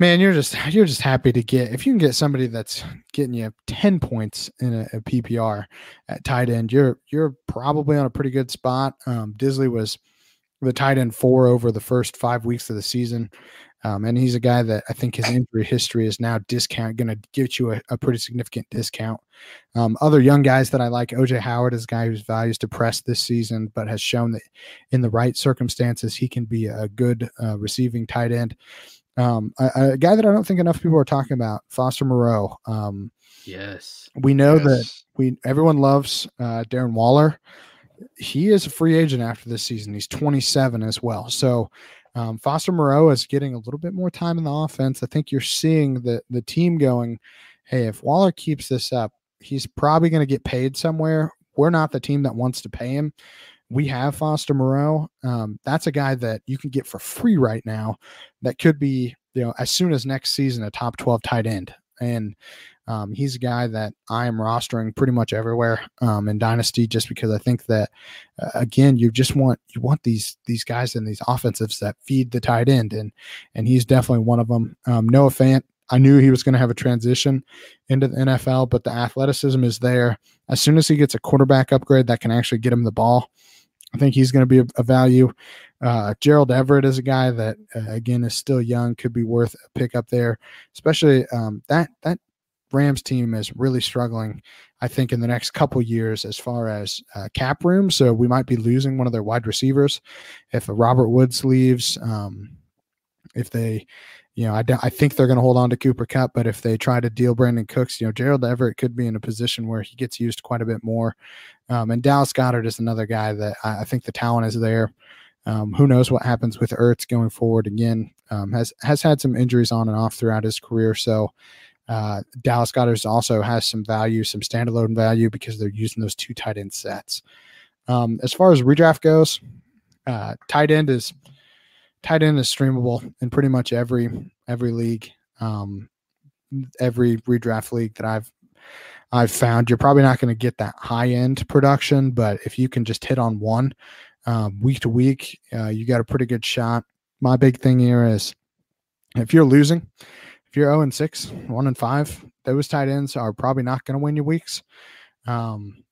man, you're just you're just happy to get if you can get somebody that's getting you 10 points in a, a PPR at tight end, you're you're probably on a pretty good spot. Um, Dissly was the tight end four over the first five weeks of the season. Um, and he's a guy that I think his injury history is now discount going to get you a, a, pretty significant discount. Um, other young guys that I like, OJ Howard is a guy whose values depressed this season, but has shown that in the right circumstances he can be a good uh, receiving tight end. Um, a, a, guy that I don't think enough people are talking about, Foster Moreau. Um, yes, we know yes. that we everyone loves uh, Darren Waller. He is a free agent after this season. He's 27 as well. So um, Foster Moreau is getting a little bit more time in the offense. I think you're seeing the the team going, hey, if Waller keeps this up, he's probably going to get paid somewhere. We're not the team that wants to pay him we have Foster Moreau. Um, that's a guy that you can get for free right now. That could be, you know, as soon as next season, a top 12 tight end. And um, he's a guy that I am rostering pretty much everywhere um, in Dynasty, just because I think that uh, again, you just want you want these these guys in these offensives that feed the tight end, and and he's definitely one of them. Um, Noah Fant, I knew he was going to have a transition into the NFL, but the athleticism is there. As soon as he gets a quarterback upgrade that can actually get him the ball, I think he's going to be a, a value. Uh, Gerald Everett is a guy that uh, again is still young, could be worth a pick up there. Especially um, that that Rams team is really struggling. I think in the next couple years as far as uh, cap room. So we might be losing one of their wide receivers if Robert Woods leaves. Um, if they you know, I, I think they're going to hold on to Cooper Kupp, but if they try to deal Brandin Cooks, you know, Gerald Everett could be in a position where he gets used quite a bit more. Um, and Dallas Goedert is another guy that I, I think the talent is there. Um, who knows what happens with Ertz going forward? Again, um, has has had some injuries on and off throughout his career, so uh, Dallas Goedert also has some value, some standalone value because they're using those two tight end sets. Um, as far as redraft goes, uh, tight end is tight end is streamable in pretty much every every league, um, every redraft league that I've I've found. You're probably not going to get that high end production, but if you can just hit on one um, week to week, uh, you got a pretty good shot. My big thing here is if you're losing, you're 0 and 6, 1 and 5, those tight ends are probably not going to win you weeks. Um,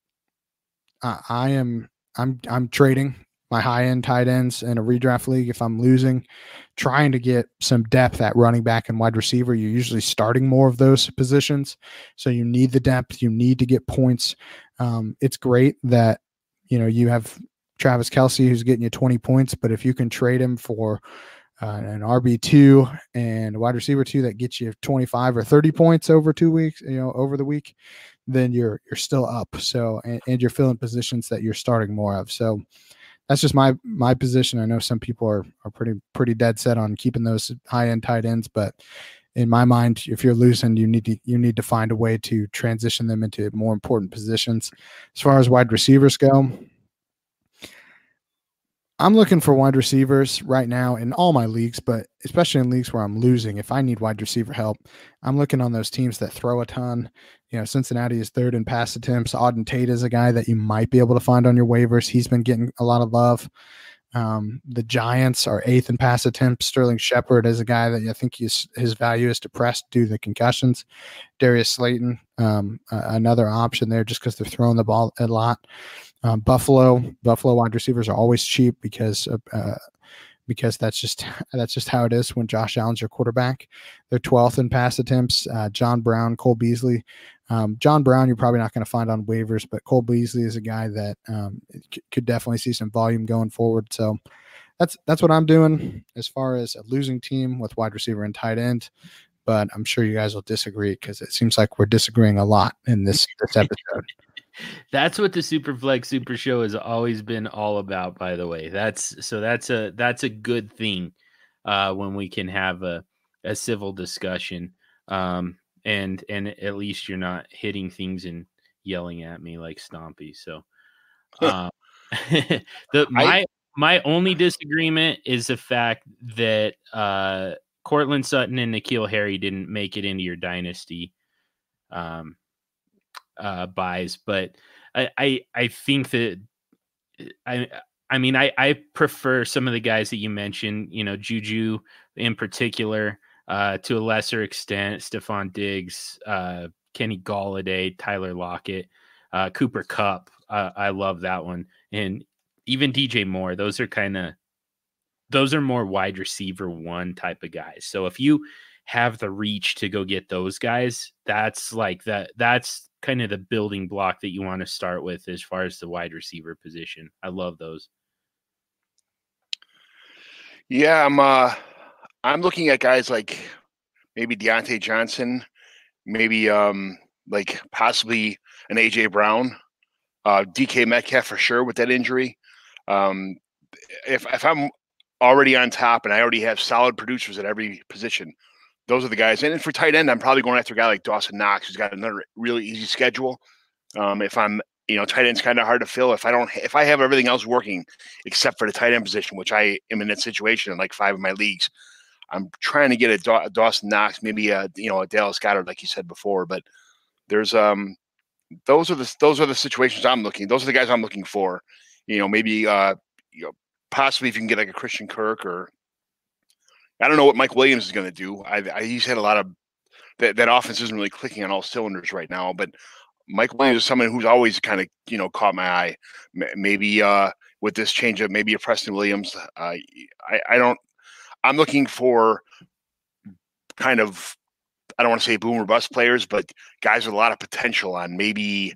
I, I am I'm I'm trading my high end tight ends in a redraft league if I'm losing, trying to get some depth at running back and wide receiver. You're usually starting more of those positions. So you need the depth, you need to get points. Um, it's great that, you know, you have Travis Kelce who's getting you 20 points, but if you can trade him for uh, an RB2 and a wide receiver two that gets you 25 or 30 points over two weeks, you know, over the week, then you're you're still up. So and, and you're filling positions that you're starting more of. So that's just my my position. I know some people are are pretty pretty dead set on keeping those high end tight ends, but in my mind, if you're losing, you need to you need to find a way to transition them into more important positions. As far as wide receivers go, I'm looking for wide receivers right now in all my leagues, but especially in leagues where I'm losing. If I need wide receiver help, I'm looking on those teams that throw a ton. You know, Cincinnati is third in pass attempts. Auden Tate is a guy that you might be able to find on your waivers. He's been getting a lot of love. Um, the Giants are eighth in pass attempts. Sterling Shepard is a guy that I think his his value is depressed due to the concussions. Darius Slayton, um, uh, another option there, just because they're throwing the ball a lot. Um, Buffalo, Buffalo wide receivers are always cheap because uh, because that's just that's just how it is when Josh Allen's your quarterback. They're 12th in pass attempts. Uh, John Brown, Cole Beasley. Um, John Brown, you're probably not going to find on waivers, but Cole Beasley is a guy that um, c- could definitely see some volume going forward. So that's that's what I'm doing as far as a losing team with wide receiver and tight end. But I'm sure you guys will disagree because it seems like we're disagreeing a lot in this this episode. That's what the Superflex Super Show has always been all about, by the way. That's so that's a that's a good thing uh, when we can have a, a civil discussion. Um, and and at least you're not hitting things and yelling at me like Stompy. So uh, the my I, my only disagreement is the fact that uh Courtland Sutton and N'Keal Harry didn't make it into your dynasty. Um uh, buys, but I, I, I think that I I mean I I prefer some of the guys that you mentioned, you know, Juju in particular, uh, to a lesser extent, Stefon Diggs, uh, Kenny Golladay, Tyler Lockett, uh, Cooper Kupp. Uh, I love that one, and even DJ Moore. Those are kind of those are more wide receiver one type of guys. So if you have the reach to go get those guys, that's like that. That's kind of the building block that you want to start with as far as the wide receiver position. I love those. Yeah, I'm uh I'm looking at guys like maybe Diontae Johnson, maybe um like possibly an AJ Brown, uh DK Metcalf for sure with that injury. Um if if I'm already on top and I already have solid producers at every position, those are the guys. And for tight end, I'm probably going after a guy like Dawson Knox, who's got another really easy schedule. Um, if I'm, you know, tight end's kind of hard to fill. If I don't, if I have everything else working except for the tight end position, which I am in that situation in like five of my leagues, I'm trying to get a, Daw- a Dawson Knox, maybe a, you know, a Dallas Goedert, like you said before. But there's, um, those are the those are the situations I'm looking. Those are the guys I'm looking for. You know, maybe, uh, you know, possibly if you can get like a Christian Kirk or I don't know what Mike Williams is going to do. I, I, he's had a lot of that. That offense isn't really clicking on all cylinders right now. But Mike Williams is someone who's always kind of you know caught my eye. Maybe uh, with this change of maybe a Preston Williams. Uh, I I don't. I'm looking for kind of I don't want to say boomer bust players, but guys with a lot of potential on maybe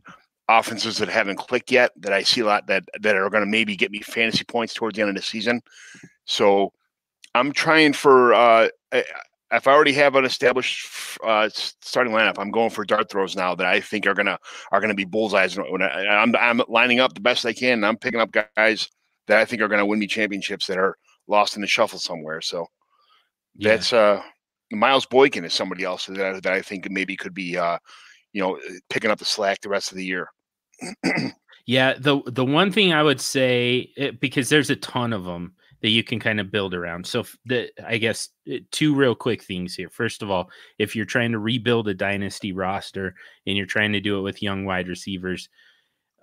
offenses that haven't clicked yet that I see a lot that that are going to maybe get me fantasy points towards the end of the season. So I'm trying for uh, if I already have an established uh, starting lineup, I'm going for dart throws now that I think are gonna are gonna be bullseyes. When I, I'm I'm lining up the best I can, and I'm picking up guys that I think are gonna win me championships that are lost in the shuffle somewhere. So yeah. that's uh Miles Boykin is somebody else that, that I think maybe could be uh you know picking up the slack the rest of the year. yeah, the the one thing I would say eh, because there's a ton of them that you can kind of build around. So the I guess uh, two real quick things here. First of all, if you're trying to rebuild a dynasty roster and you're trying to do it with young wide receivers,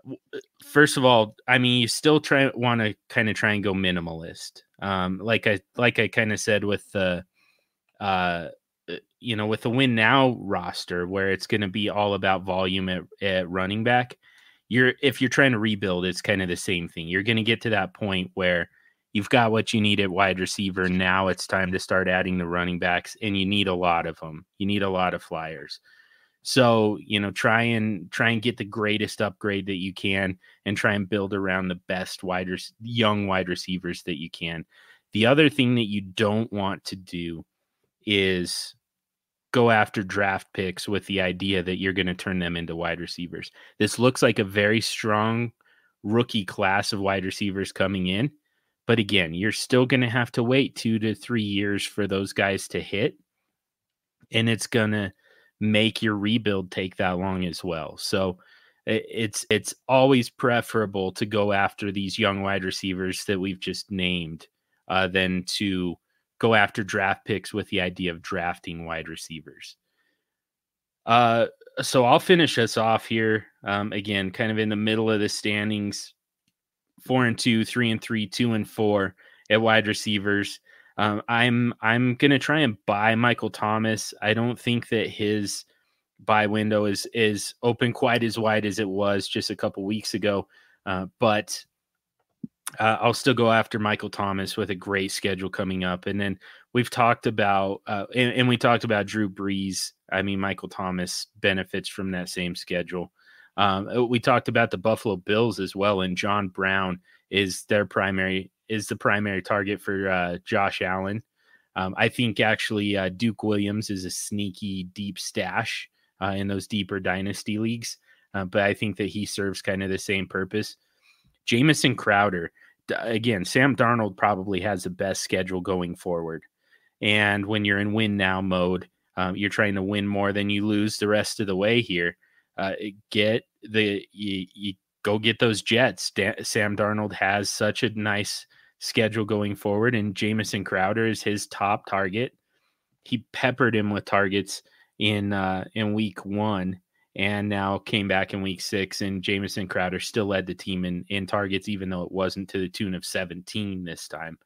uh, first of all, I mean you still try want to kind of try and go minimalist. Um, like I like I kind of said with the uh, uh you know with the win now roster where it's going to be all about volume at, at running back you're if you're trying to rebuild it's kind of the same thing you're going to get to that point where you've got what you need at wide receiver. Now it's time to start adding the running backs, and you need a lot of them. You need a lot of flyers. So you know, try and try and get the greatest upgrade that you can, and try and build around the best wide young wide receivers that you can. The other thing that you don't want to do is go after draft picks with the idea that you're going to turn them into wide receivers. This looks like a very strong rookie class of wide receivers coming in but again, you're still going to have to wait two to three years for those guys to hit. And it's going to make your rebuild take that long as well. So it's it's always preferable to go after these young wide receivers that we've just named uh, than to go after draft picks with the idea of drafting wide receivers. Uh, so I'll finish us off here. Um, again, kind of in the middle of the standings four and two, three and three, two and four at wide receivers. Um, I'm I'm gonna try and buy Michael Thomas. I don't think that his buy window is is open quite as wide as it was just a couple weeks ago, uh, but uh, I'll still go after Michael Thomas with a great schedule coming up. And then we've talked about uh, and, and, we talked about Drew Brees. I mean, Michael Thomas benefits from that same schedule. Um, uh, we talked about the Buffalo Bills as well, and John Brown is their primary is the primary target for uh, Josh Allen. Um, I think actually uh, Duke Williams is a sneaky deep stash uh, in those deeper dynasty leagues, uh, but I think that he serves kind of the same purpose. Jamison Crowder, again, Sam Darnold probably has the best schedule going forward, and when you're in win now mode, um, you're trying to win more than you lose the rest of the way here. Uh, get the you, you go get those Jets. Sam Darnold has such a nice schedule going forward, and Jamison Crowder is his top target. He peppered him with targets in uh, in week one, and now came back in week six. And Jamison Crowder still led the team in in targets, even though it wasn't to the tune of 17 this time.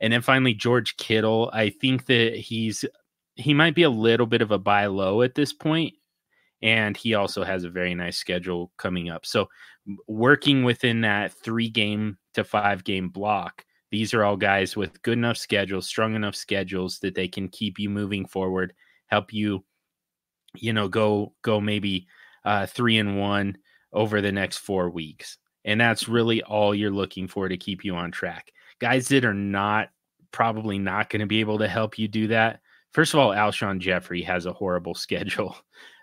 And then finally, George Kittle. I think that he's he might be a little bit of a buy low at this point and he also has a very nice schedule coming up. So, working within that three game to five game block, these are all guys with good enough schedules, strong enough schedules that they can keep you moving forward, help you, you know, go go maybe uh, three and one over the next four weeks, and that's really all you're looking for to keep you on track. Guys that are not probably not going to be able to help you do that. First of all, Alshon Jeffery has a horrible schedule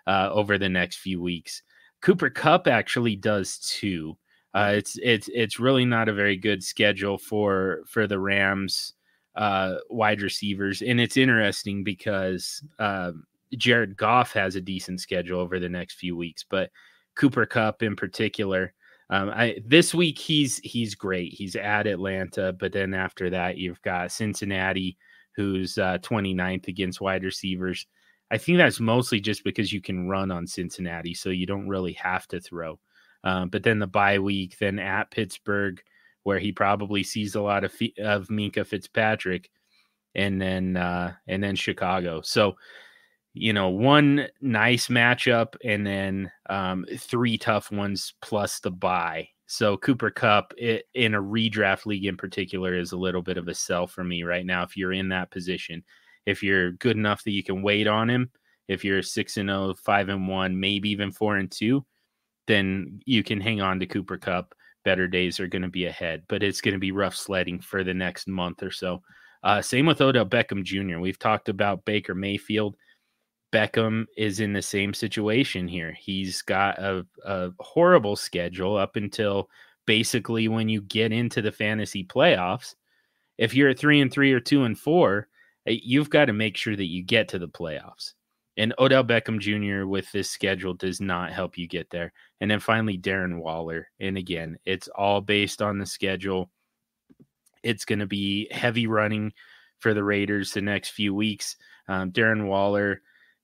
uh, over the next few weeks. Cooper Kupp actually does too. Uh, it's it's it's really not a very good schedule for for the Rams uh, wide receivers, and it's interesting because um, Jared Goff has a decent schedule over the next few weeks, but Cooper Kupp in particular. Um, I, this week he's he's great. He's at Atlanta, but then after that you've got Cincinnati, who's uh, 29th against wide receivers. I think that's mostly just because you can run on Cincinnati, so you don't really have to throw. Um, but then the bye week, then at Pittsburgh, where he probably sees a lot of of Minkah Fitzpatrick, and then uh, and then Chicago. So you know, one nice matchup, and then um, three tough ones plus the bye. So Cooper Kupp it, in a redraft league in particular is a little bit of a sell for me right now. If you're in that position, if you're good enough that you can wait on him, if you're six and 0, 5 and 1, maybe even 4 and 2, then you can hang on to Cooper Kupp. Better days are going to be ahead, but it's going to be rough sledding for the next month or so. Uh, same with Odell Beckham Jr. We've talked about Baker Mayfield. Beckham is in the same situation here. He's got a, a horrible schedule up until basically when you get into the fantasy playoffs. If you're at three and three or two and four, you've got to make sure that you get to the playoffs. And Odell Beckham Jr. with this schedule does not help you get there. And then finally, Darren Waller. And again, it's all based on the schedule. It's going to be heavy running for the Raiders the next few weeks. Um, Darren Waller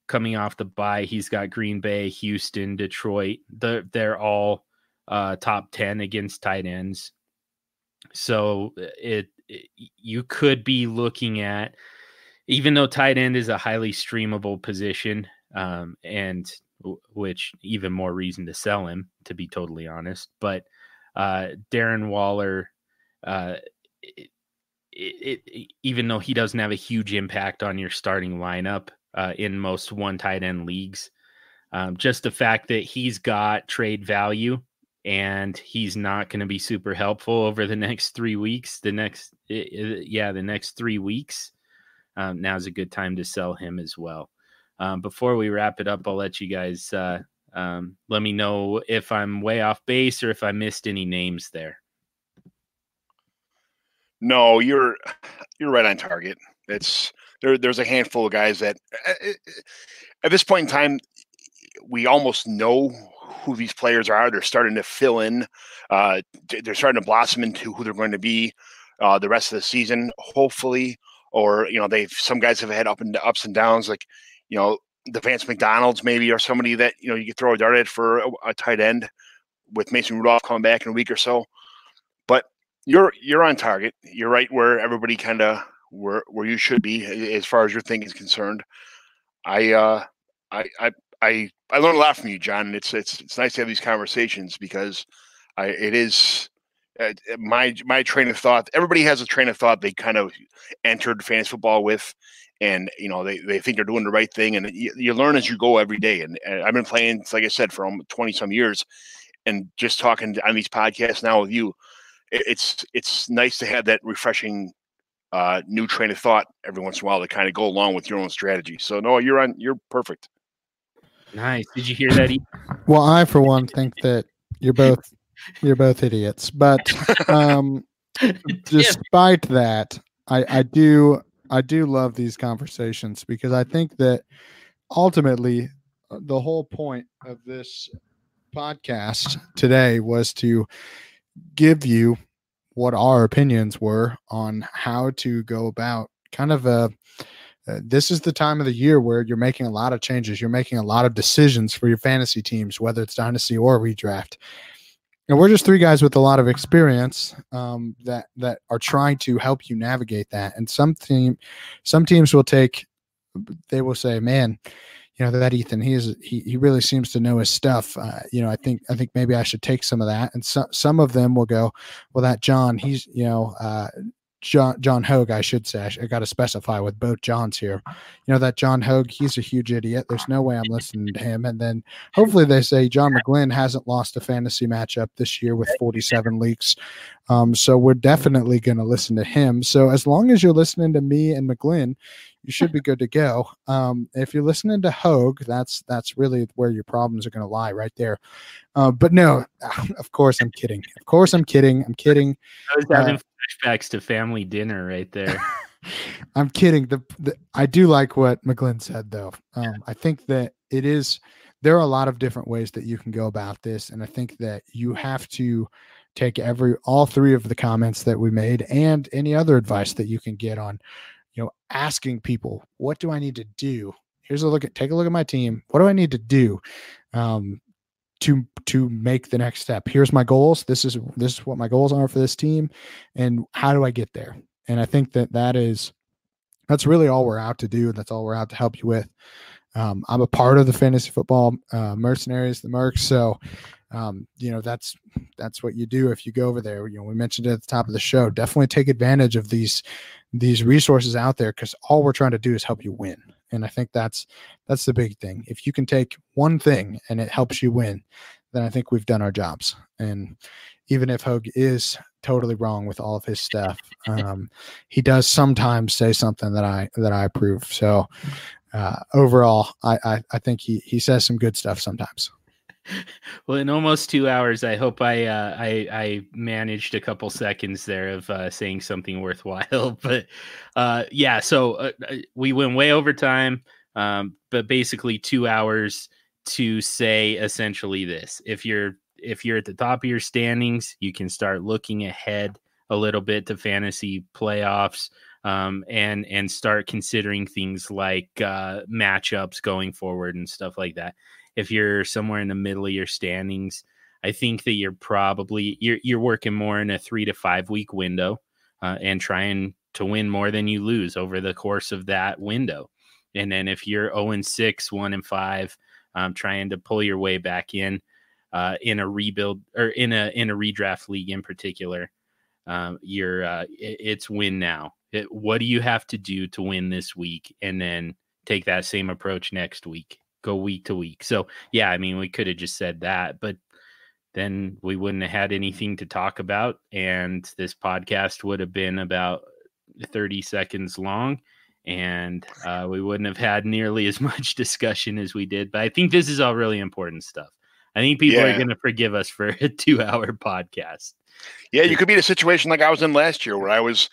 coming off the bye, he's got Green Bay, Houston, Detroit. The, they're all uh, top 10 against tight ends. So it, it you could be looking at even though tight end is a highly streamable position, um, and w- which even more reason to sell him, to be totally honest. But uh, Darren Waller, uh, it, it, it, even though he doesn't have a huge impact on your starting lineup uh, in most one tight end leagues, um, just the fact that he's got trade value and he's not going to be super helpful over the next three weeks. The next, yeah, the next three weeks um, now's a good time to sell him as well. Um, before we wrap it up, I'll let you guys uh, um, let me know if I'm way off base or if I missed any names there. No, you're you're right on target. It's there. There's a handful of guys that at this point in time, we almost know who these players are. They're starting to fill in. Uh, they're starting to blossom into who they're going to be uh, the rest of the season. Hopefully, or you know they've some guys have had up and ups and downs like you know the Vance McDonald's maybe or somebody that you know you could throw a dart at for a, a tight end with Mason Rudolph coming back in a week or so. But you're you're on target. You're right where everybody kind of where where you should be as far as your thing is concerned. I uh I I I I learned a lot from you, John. And it's it's it's nice to have these conversations because I it is uh, my my train of thought. Everybody has a train of thought they kind of entered fantasy football with, and you know they, they think they're doing the right thing, and you, you learn as you go every day. And, and, I've been playing, like I said, for twenty some years, and just talking on these podcasts now with you, it's it's nice to have that refreshing uh, new train of thought every once in a while to kind of go along with your own strategy. So no, you're on, you're perfect. Nice. Did you hear that? Well, I for one think that you're both you're both idiots. But um, despite that, I, I do I do love these conversations because I think that ultimately uh, the whole point of this podcast today was to give you what our opinions were on how to go about kind of a uh, this is the time of the year where you're making a lot of changes. You're making a lot of decisions for your fantasy teams, whether it's dynasty or redraft and we're just three guys with a lot of experience um, that that are trying to help you navigate that. And some team, some teams will take, they will say, "Man, you know that Ethan, he is he, he really seems to know his stuff. Uh, you know, I think I think maybe I should take some of that." And some some of them will go, "Well, that John, he's you know uh, John John Hogue, I should say. I, I got to specify with both Johns here. You know that John Hogue, he's a huge idiot. There's no way I'm listening to him. And then hopefully they say John McGlynn hasn't lost a fantasy matchup this year with 47 leaks. Um, so we're definitely going to listen to him. So as long as you're listening to me and McGlynn, you should be good to go. Um, if you're listening to Hogue, that's that's really where your problems are going to lie, right there. Uh, but no, of course I'm kidding. Of course I'm kidding. I'm kidding. I was having uh, flashbacks to family dinner right there. I'm kidding. The, the, I do like what McGlynn said though. Um, I think that it is there are a lot of different ways that you can go about this, and I think that you have to take every all three of the comments that we made and any other advice that you can get on you know, asking people, what do I need to do? Here's a look at take a look at my team. What do I need to do um, to to make the next step? Here's my goals. This is this is what my goals are for this team, and how do I get there? And I think that that is that's really all we're out to do. And that's all we're out to help you with. Um, I'm a part of the fantasy football uh, mercenaries, the Mercs. So, um, you know, that's that's what you do if you go over there. You know, we mentioned it at the top of the show. Definitely take advantage of these these resources out there because all we're trying to do is help you win. And I think that's that's the big thing. If you can take one thing and it helps you win, then I think we've done our jobs. And even if Hogue is totally wrong with all of his stuff, um, he does sometimes say something that I that I approve. So uh, overall, I, I I think he he says some good stuff sometimes. well, in almost two hours, I hope I uh, I, I managed a couple seconds there of uh, saying something worthwhile. But uh, yeah, so uh, uh, we went way over time, um, but basically two hours to say essentially this: if you're if you're at the top of your standings, you can start looking ahead a little bit to fantasy playoffs. Um, and and start considering things like uh, matchups going forward and stuff like that if you're somewhere in the middle of your standings, I think that you're probably you're you're working more in a three to five week window uh, and trying to win more than you lose over the course of that window. And then if you're 0 and 6, 1 and 5, um, trying to pull your way back in uh, in a rebuild or in a in a redraft league in particular, um, you're uh, it, it's win now. It, what do you have to do to win this week, and then take that same approach next week? Go week to week. So yeah, I mean, we could have just said that, but then we wouldn't have had anything to talk about, and this podcast would have been about 30 seconds long and uh, we wouldn't have had nearly as much discussion as we did. But I think this is all really important stuff. I think people yeah. are going to forgive us for a two hour podcast. Yeah, you could be in a situation like I was in last year where I was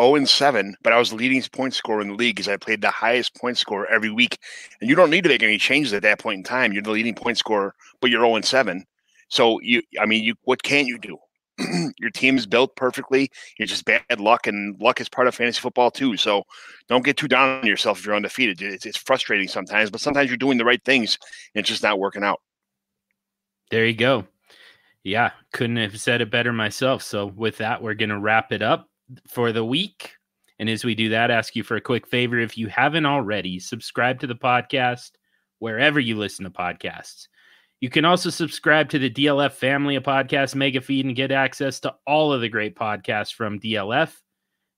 0 and 7, but I was the leading point scorer in the league because I played the highest point scorer every week. And you don't need to make any changes at that point in time. You're the leading point scorer, but you're 0 and 7. So you, I mean, you what can you do? Your team's built perfectly. You're just bad luck, and luck is part of fantasy football too. So don't get too down on yourself if you're undefeated. It's, it's frustrating sometimes, but sometimes you're doing the right things and it's just not working out. There you go. Yeah, couldn't have said it better myself. So with that, we're to wrap it up for the week. And as we do that, ask you for a quick favor. If you haven't already, subscribe to the podcast wherever you listen to podcasts. You can also subscribe to the DLF family of podcasts mega feed and get access to all of the great podcasts from DLF.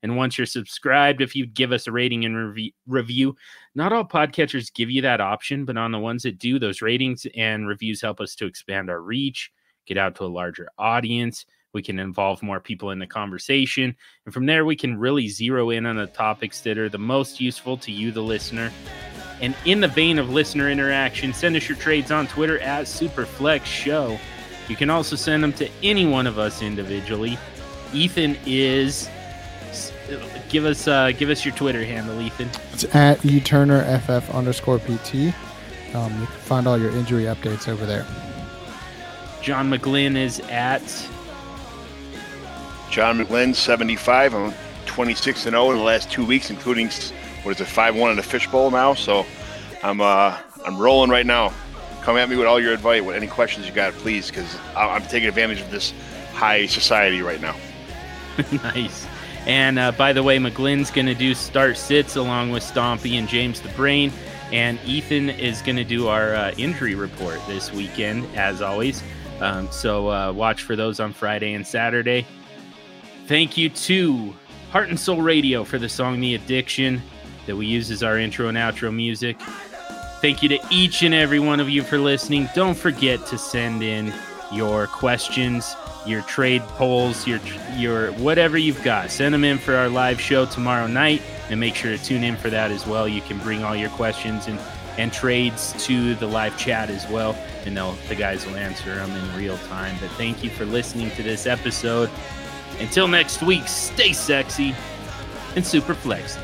And once you're subscribed, if you'd give us a rating and review, not all podcatchers give you that option, but on the ones that do, those ratings and reviews help us to expand our reach, get out to a larger audience, we can involve more people in the conversation. And from there, we can really zero in on the topics that are the most useful to you, the listener. And in the vein of listener interaction, send us your trades on Twitter at Superflex Show. You can also send them to any one of us individually. Ethan is give us uh, give us your Twitter handle, Ethan. It's at eTurnerFF underscore PT. Um, you can find all your injury updates over there. John McGlynn is at John McGlynn, 75. I'm 26 and 0 in the last two weeks, including what is it, 5-1 in the fishbowl now. So I'm uh, I'm rolling right now. Come at me with all your advice, with any questions you got, please, because I'm taking advantage of this high society right now. nice. And uh, by the way, McGlynn's going to do start sits along with Stompy and James the Brain. And Ethan is going to do our uh, injury report this weekend, as always. Um, so uh, watch for those on Friday and Saturday. Thank you to Heart and Soul Radio for the song The Addiction that we use as our intro and outro music. Thank you to each and every one of you for listening. Don't forget to send in your questions, your trade polls, your your whatever you've got. Send them in for our live show tomorrow night and make sure to tune in for that as well. You can bring all your questions and and trades to the live chat as well and the guys will answer them in real time. But thank you for listening to this episode. Until next week, stay sexy and super flexy.